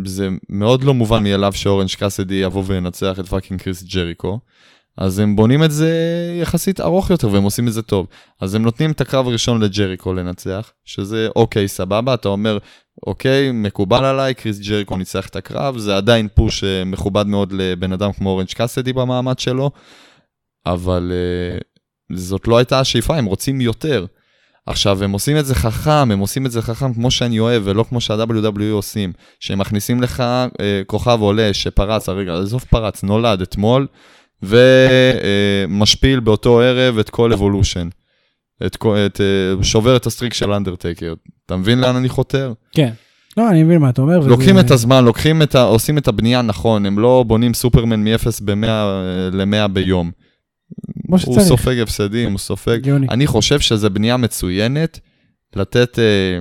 זה מאוד לא מובן מאליו שאורנג' קאסידי יבוא וינצח את fucking קריס ג'ריקו. אז הם בונים את זה יחסית ארוך יותר והם עושים את זה טוב. אז הם נותנים את הקרב הראשון לג'ריקו לנצח, שזה אוקיי, סבבה, אתה אומר, אוקיי, מקובל עליי, קריס ג'ריקו ניצח את הקרב, זה עדיין push אה, מכובד מאוד לבן אדם כמו אורנג' קאסידי במעמד שלו, אבל אה, זאת לא הייתה השאיפה, הם רוצים יותר. עכשיו, הם עושים את זה חכם, הם עושים את זה חכם כמו שאני אוהב, ולא כמו שה-WWE עושים, שהם מכניסים לך אה, כוכב עולה שפרץ, הרגע, עזוב פרץ, נולד אתמול, ומשפיל באותו ערב את כל Evolution. את, את, אה, שובר את ה streak של אנדרטייקר. אתה מבין לאן אני חותר? כן. לא אני מבין מה אתה אומר. וזה- לוקחים את הזמן, לוקחים את ה... עושים את הבנייה נכון, הם לא בונים סופרמן מ-0 ב-100 ל-100 ביום. כמו הוא שצריך. סופג הפסדים, הוא סופג... הגיוני. אני חושב שזו בנייה מצוינת לתת אה,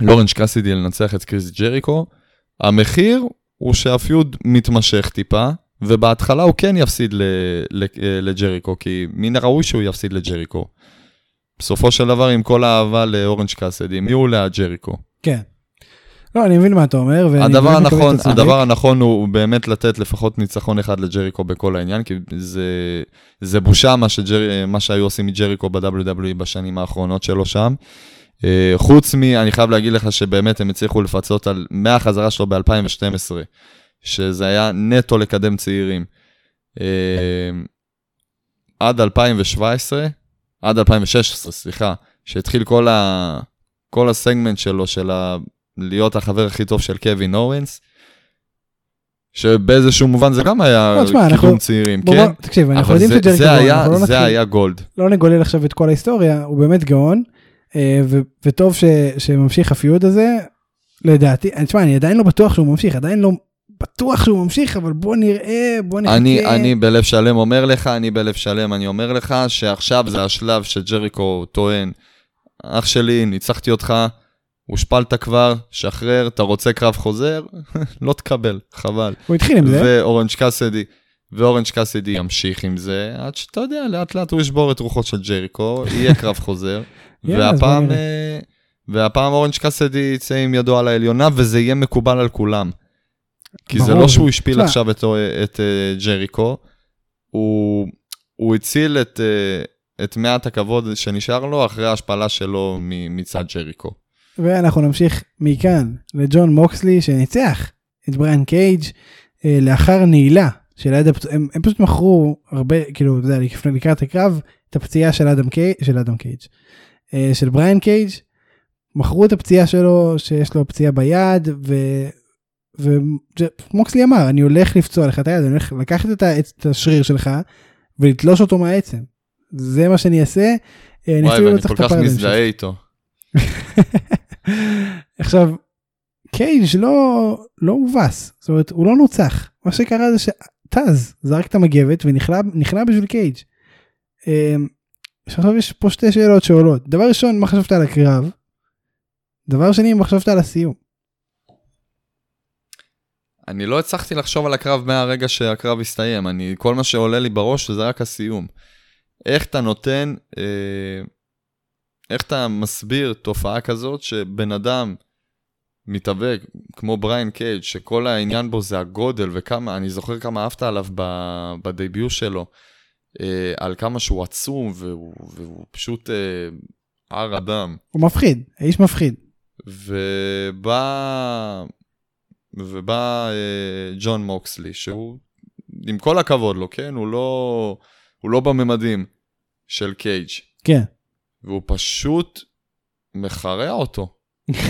לאורנג' קאסידי לנצח את קריס ג'ריקו. המחיר הוא שה feud מתמשך טיפה, ובהתחלה הוא כן יפסיד ל- ל- אה, לג'ריקו, כי מן הראוי שהוא יפסיד לג'ריקו. בסופו של דבר, עם כל האהבה לאורנג' קאסידי, מי הוא ליד ג'ריקו? כן. לא, אני מבין מה אתה אומר, הדבר הנכון, צודק. הדבר הנכון הוא באמת לתת לפחות ניצחון אחד לג'ריקו בכל העניין, כי זה, זה בושה מה, שג'ר, מה שהיו עושים מג'ריקו ב-WWE בשנים האחרונות שלו שם. אה, חוץ מ... אני חייב להגיד לך שבאמת הם הצליחו לפצות על מהחזרה שלו ב-2012, שזה היה נטו לקדם צעירים. אה, עד 2017, עד 2016, סליחה, שהתחיל כל, ה, כל הסגמנט שלו, של ה, להיות החבר הכי טוב של קווין אורנס, שבאיזשהו מובן זה גם היה לא, קידום אנחנו- צעירים, בוא, כן? תקשיב, אנחנו יודעים זה, זה, אנחנו לא זה נתחיל- היה גולד. לא נגולל עכשיו את כל ההיסטוריה, הוא באמת גאון, אה, ו- וטוב ש- שממשיך הפיוד הזה, לדעתי, אני- תשמע, אני עדיין לא בטוח שהוא ממשיך, עדיין לא בטוח שהוא ממשיך, אבל בוא נראה, בוא נחכה. אני, אני בלב שלם אומר לך, אני בלב שלם, אני אומר לך שעכשיו זה השלב שג'ריקו טוען, אח שלי, ניצחתי אותך, הושפלת כבר, שחרר, אתה רוצה קרב חוזר? לא תקבל, חבל. הוא התחיל עם זה, ואורנג' קאסידי, ואורנג' קאסידי ימשיך עם זה, עד שאתה יודע, לאט לאט הוא ישבור את רוחו של ג'ריקו, יהיה קרב חוזר, והפעם. אה, והפעם אורנג' קאסידי יצא עם ידו על העליונה, וזה יהיה מקובל על כולם. כי זה. לא שהוא השפיל. עכשיו את, את אה, ג'ריקו, הוא, הוא הציל את, אה, את מעט הכבוד שנשאר לו אחרי ההשפלה שלו מצד ג'ריקו. ואנחנו נמשיך מכאן לג'ון מוקסלי שניצח את בריאן קייג' אה, לאחר נעילה של אדם, הם, הם פשוט מכרו הרבה, כאילו, אתה יודע, לפני- לקראת הקרב, את הפציעה של אדם קייג', של אדם קייג', אה, של בריאן קייג', מכרו את הפציעה שלו, שיש לו פציעה ביד, ו... ומוקסלי אמר, אני הולך לפצוע לך את היד, אני הולך לקחת את, השריר שלך ולתלוש אותו מהעצם. זה מה שאני אעשה. אה, וואי, לא ואני כל כך מזדהה איתו. עכשיו, קייג' לא, לא הובס, זאת אומרת, הוא לא נוצח. מה שקרה זה שטז זרק את המגבת ונכנע נכנע בשביל קייג'. אמ, עכשיו יש פה שתי שאלות שעולות. דבר ראשון, מה חשבת על הקרב? דבר שני, מה חשבת על הסיום? אני לא הצלחתי לחשוב על הקרב מהרגע שהקרב הסתיים, אני, כל מה שעולה לי בראש זה רק הסיום. איך אתה נותן, אה, איך אתה מסביר תופעה כזאת שבן אדם מתאבק, כמו בריין קייג', שכל העניין בו זה הגודל וכמה, אני זוכר כמה אהבת עליו ב- בדייביוט שלו, אה, על כמה שהוא עצום והוא, והוא פשוט אה, הר אדם. הוא מפחיד, האיש מפחיד. ובא, ובא אה, ג'ון מוקסלי, שהוא, עם כל הכבוד לו, כן? הוא לא, הוא לא בממדים של קייג', כן. והוא פשוט מחרע אותו.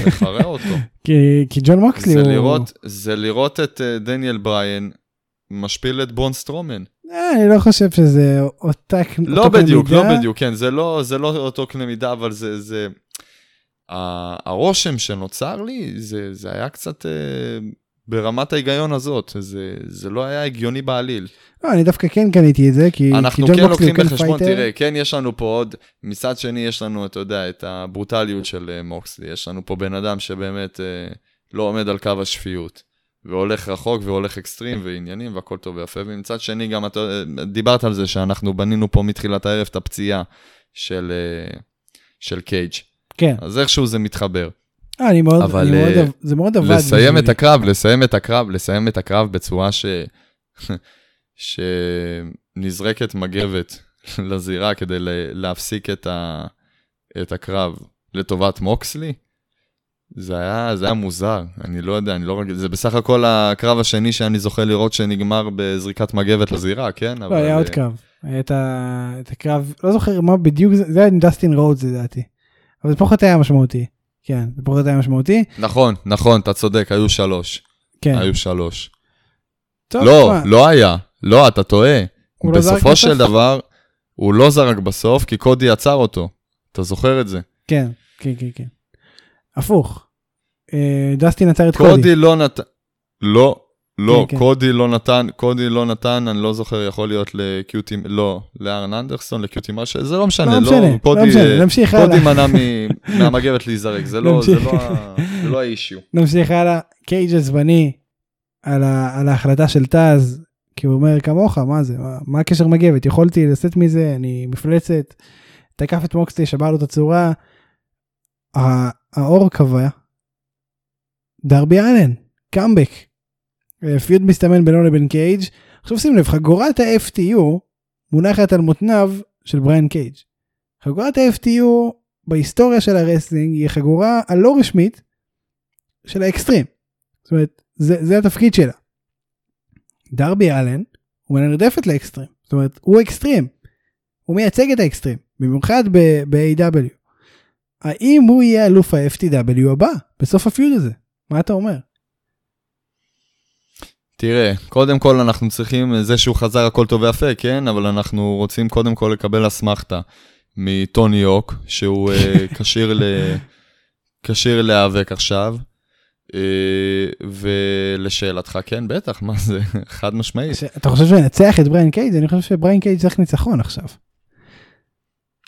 מחרע אותו. כי, כי ג'ון מוקסלי זה הוא... לראות, זה לראות את אה, דניאל בריין משפיל את ברון סטרומן. אה, אני לא חושב שזה אותה קנה לא בדיוק, לא בדיוק, כן, זה לא, זה לא אותו קנה מידה, אבל זה, זה, הרושם שנוצר לי, זה, זה היה קצת אה, ברמת ההיגיון הזאת, זה, זה לא היה הגיוני בעליל. לא, אני דווקא כן קניתי את זה, כי, אנחנו כי כן לוקחים כן בחשבון, פייטר. תראה, כן יש לנו פה עוד, מצד שני יש לנו, אתה יודע, את הברוטליות של אה, מוקסלי, יש לנו פה בן אדם שבאמת אה, לא עומד על קו השפיות, והולך רחוק והולך אקסטרים ועניינים והכל טוב ויפה, ומצד שני גם אתה אה, דיברת על זה שאנחנו בנינו פה מתחילת הערב את הפציעה של, אה, של קייג', כן. אז איכשהו זה מתחבר. אה, אני מאוד, אבל, אני מאוד, עב- זה מאוד עבד. לסיים. את הקרב, לסיים את הקרב, לסיים את הקרב בצורה ש... שנזרקת מגבת לזירה כדי להפסיק את, ה... את הקרב לטובת מוקסלי, זה היה, זה היה מוזר, אני לא יודע, אני לא רגיל, זה בסך הכל הקרב השני שאני זוכה לראות שנגמר בזריקת מגבת לזירה, כן? לא, היה עוד אה, קרב. היה את ה- את הקרב, לא זוכר מה בדיוק זה, זה היה עם דסטין רודס לדעתי. אבל זה פחות היה משמעותי. כן, זה פחות היה משמעותי. נכון, נכון, אתה צודק, היו שלוש. כן. היו שלוש. טוב, לא, תשמע, לא היה. לא, אתה טועה. לא בסופו של בסוף? דבר, הוא לא זרק בסוף, כי קודי עצר אותו. אתה זוכר את זה. כן, כן, כן, כן. הפוך. אה, דסטין עצר את קודי. קודי לא נתן... לא, לא, כן, כן. קודי לא נתן, קודי לא נתן, אני לא זוכר, יכול להיות לקיוטי, לא, לארן אנדרסון, לקיוטי משהו, זה לא משנה, לא משנה, קודי, לא משנה, נמשיך הלאה. קודי מנע מהמגבת להיזרק, זה לא, זה. לא זה לא האישיו. נמשיך הלאה, קייג' עצבני על, ה, על ההחלטה של טאז, כי הוא אומר כמוך, מה זה, מה, מה הקשר מגבת, יכולתי לשאת מזה, אני מפלצת, תקף את מוקסלי, שבר לו את הצורה, ה- האור כבה, דרבי אלן, קאמבק, feud מסתמן בינו לבין קייג', עכשיו שים לב, חגורת ה-FTW מונחת על מותניו של בריאן קייג'. חגורת ה-FTW בהיסטוריה של ה wrestling היא חגורה הלא רשמית של האקסטרים. זאת אומרת, זה, זה התפקיד שלה. דרבי אלן הוא מילה נרדפת לאקסטרים. זאת אומרת, הוא אקסטרים. הוא מייצג את האקסטרים, במיוחד ב-AW. האם הוא יהיה אלוף ה-FTW הבא בסוף הפיוד הזה? מה אתה אומר? תראה, קודם כל אנחנו צריכים, זה שהוא חזר הכל טוב ויפה, כן? אבל אנחנו רוצים קודם כל לקבל אסמכתה מטוני יוק, שהוא אה, כשיר ל... כשיר להיאבק עכשיו. אה, ולשאלתך, כן, בטח, מה זה, חד משמעית. אתה חושב שהוא ינצח את בריין קייג'? אני חושב שבריין קייג' צריך ניצחון עכשיו.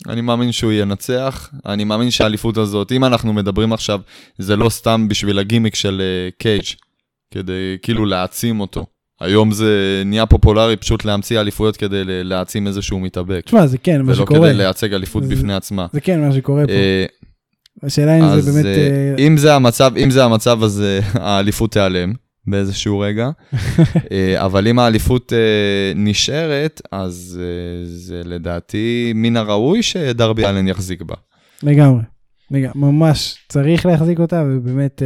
אני מאמין שהוא ינצח, אני מאמין שהאליפות הזאת, אם אנחנו מדברים עכשיו, זה לא סתם בשביל הגימיק של אה, קייג', כדי כאילו להעצים אותו. היום זה נהיה פופולרי פשוט להמציא אליפויות כדי להעצים איזשהו מתאבק, תשמע, זה כן מה ולא שקורה. כדי לייצג אליפות זה- בפני עצמה. זה כן מה שקורה פה. אה, השאלה אם זה באמת... אה, אה, אם זה המצב, אם זה המצב, אז האליפות תיעלם באיזשהו רגע. אבל אם האליפות נשארת, אז זה לדעתי מן הראוי שדרבי אלן יחזיק בה. לגמרי. לגמרי. ממש צריך להחזיק אותה ובאמת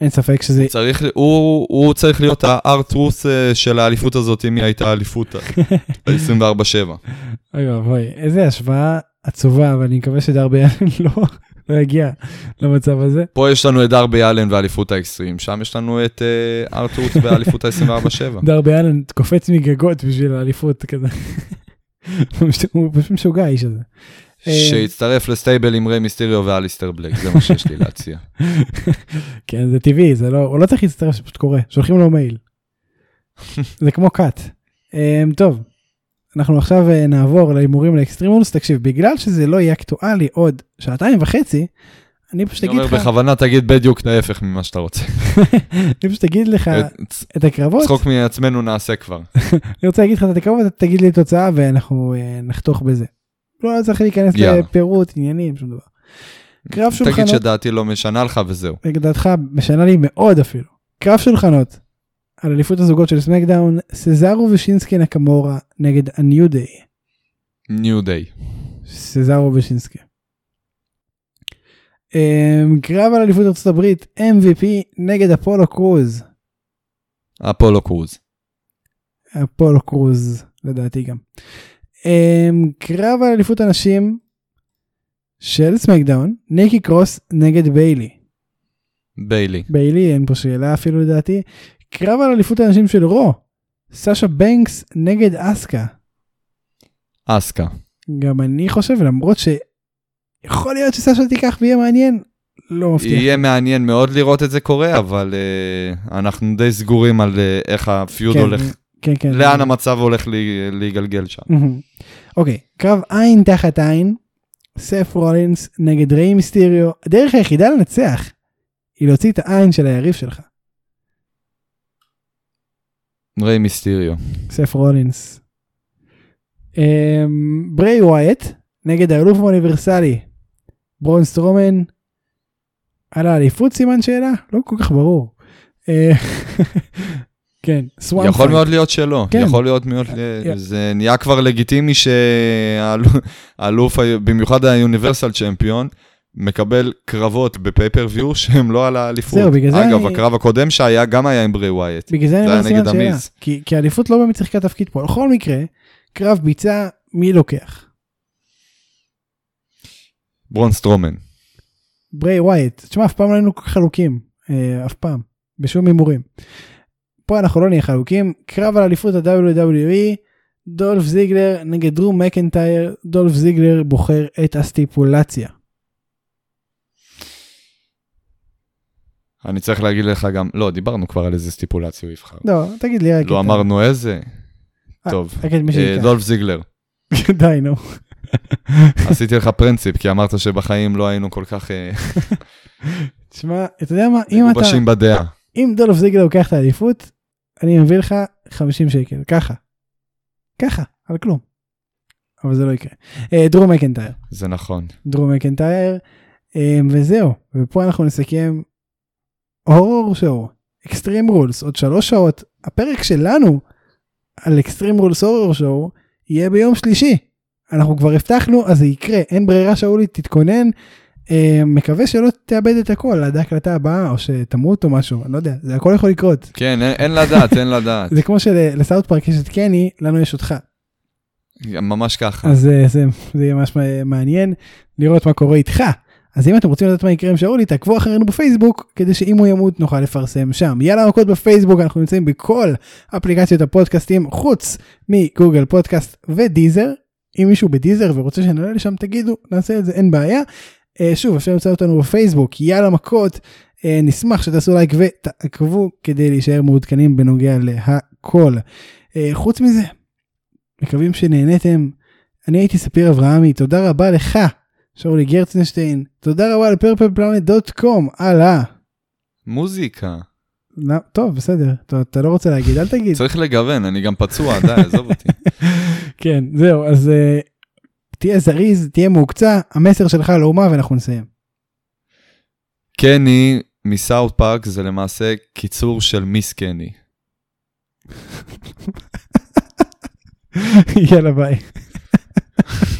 אין ספק שזה... צריך, הוא, הוא צריך להיות הארטרוס של האליפות הזאת, אם היא הייתה אליפות ה-24-7. אוי ואבוי, איזה השוואה עצובה, אבל אני מקווה שדרבי אלן לא, לא יגיע למצב הזה. פה יש לנו את דרבי אלן ואליפות האקסטרים, שם יש לנו את אה, ארטרות' ואליפות ה-24-7. דרבי אלן קופץ מגגות בשביל האליפות כזה. הוא הוא פשוט משוגע האיש הזה. אה, שיצטרף ל stable עם ריי מיסטריו ואליסטר בלאק, זה מה שיש לי להציע. כן זה טבעי זה לא הוא לא צריך להצטרף זה פשוט קורה שולחים לו מייל. זה כמו cult. אמ, טוב אנחנו עכשיו אה, נעבור להימורים לאקסטרים רולז תקשיב בגלל שזה לא יהיה אקטואלי עוד שעתיים וחצי אני פשוט אני אגיד אומר לך בכוונה תגיד בדיוק ההפך ממה שאתה רוצה. אני פשוט אגיד לך את הקרבות צחוק מעצמנו נעשה כבר. אני רוצה להגיד לך את הקרבות תגיד לי תוצאה ואנחנו נחתוך בזה. לא צריך להיכנס יאללה. לפירוט עניינים שום דבר. קרב תגיד שולחנות שדעתי לא משנה לך וזהו. דעתך משנה לי מאוד אפילו. קרב שולחנות על אליפות הזוגות של סמקדאון, סזארו ושינסקי נקמורה נגד הניו דיי. ניו דיי. סזארו ושינסקה. אמ, קרב על אליפות הברית MVP נגד אפולו קרוז. אפולו קרוז. אפולו קרוז לדעתי גם. אמ, קרב על אליפות הנשים של סמאקדאון ניקי קרוס נגד ביילי. ביילי. ביילי אין פה שאלה אפילו לדעתי. קרב על אליפות הנשים של רו. סאשה בנקס נגד אסקה. אסקה. גם אני חושב למרות שיכול להיות שסאשה תיקח ויהיה מעניין. לא מבטיח. יהיה מעניין מאוד לראות את זה קורה, אבל אה, אנחנו די סגורים על אה, איך הפיוד כן, הולך, כן כן. לאן המצב הולך להיגלגל שם. אוקיי קרב עין תחת עין. סף רולינס נגד ריי מיסטיריו. הדרך היחידה לנצח היא להוציא את העין של היריב שלך. ריי מיסטיריו. סת' רולינס. אמ, בריי ווייט נגד האלוף האוניברסלי. ברון סטרומן. על האליפות סימן שאלה? לא כל כך ברור. כן, swamp יכול fight. מאוד להיות שלא, כן. יכול להיות מאוד, אה, זה נהיה כבר לגיטימי שהאלוף, במיוחד ה universal champion, מקבל קרבות ב pay-per-view שהם לא על האליפות. זהו, בגלל זה אגב, אני- הקרב הקודם שהיה גם היה עם ברי ווייט. בגלל זה אני היה נגד שאלה. המיז. כי כי האליפות לא באמת שיחקה תפקיד פה. בכל מקרה, קרב ביצה, מי לוקח? ברון סטרומן. בריי ווייט. תשמע, אף פעם לא היינו חלוקים. אה, אף פעם. בשום הימורים. פה אנחנו לא נהיה חלוקים. קרב על אליפות ה-WWE, דולף זיגלר נגד דרו מקנטייר, דולף זיגלר בוחר את הסטיפולציה. אני צריך להגיד לך גם, לא, דיברנו כבר על איזה סטיפולציה הוא יבחר. לא, תגיד לי רק. לא אמרנו איזה? ה- טוב. אה. דולף זיגלר. די, נו. עשיתי לך פרינציפ, כי אמרת שבחיים לא היינו כל כך אה, תשמע, אתה יודע מה, אם אתה, מגובשים בדעה. אם דולף זיגלר לוקח את האליפות, אני מביא לך 50 שקל, ככה. ככה, על כלום. אבל זה לא יקרה. אה, דרו מקנטייר. זה נכון. דרו מקנטייר, אה, וזהו, ופה אנחנו נסכם הורור שואו, אקסטרים רולס, עוד שלוש שעות, הפרק שלנו על אקסטרים רולס הורור שואו יהיה ביום שלישי. אנחנו כבר הבטחנו, אז זה יקרה, אין ברירה שאולי, תתכונן. אה, מקווה שלא תאבד את הכל עד ההקלטה הבאה, או שתמות או משהו, אני לא יודע, זה הכל יכול לקרות. כן, אין- לדעת, אין לדעת. זה כמו שלסאוט פארק יש את קני, לנו יש אותך. ממש ככה. אז אה, זה, זה יהיה ממש מעניין לראות מה קורה איתך. אז אם אתם רוצים לדעת מה יקרה עם שאולי, תעקבו אחרינו בפייסבוק, כדי שאם הוא ימות נוכל לפרסם שם. יאללה מכות בפייסבוק, אנחנו נמצאים בכל אפליקציות הפודקאסטים, חוץ מגוגל פודקאסט ודיזר. אם מישהו בדיזר ורוצה שנעלה לשם, תגידו, נעשה את זה, אין בעיה. אה, שוב, אפשר למצוא אותנו בפייסבוק, יאללה מכות. אה, נשמח שתעשו לייק ותעקבו כדי להישאר מעודכנים בנוגע להכל. אה, חוץ מזה, מקווים שנהניתם. אני הייתי ספיר אברהמי, תודה רבה לך, שאולי גרצנשטיין, תודה רבה לפרפלפלנט.קום, הלאה. מוזיקה. לא, טוב, בסדר, אתה, אתה לא רוצה להגיד, אל תגיד. צריך לגוון, אני גם פצוע, די, עזוב אותי. כן, זהו, אז uh, תהיה זריז, תהיה מהוקצע, המסר שלך לאומה ואנחנו נסיים. קני מסאוט פארק זה למעשה קיצור של מיס קני. יאללה ביי.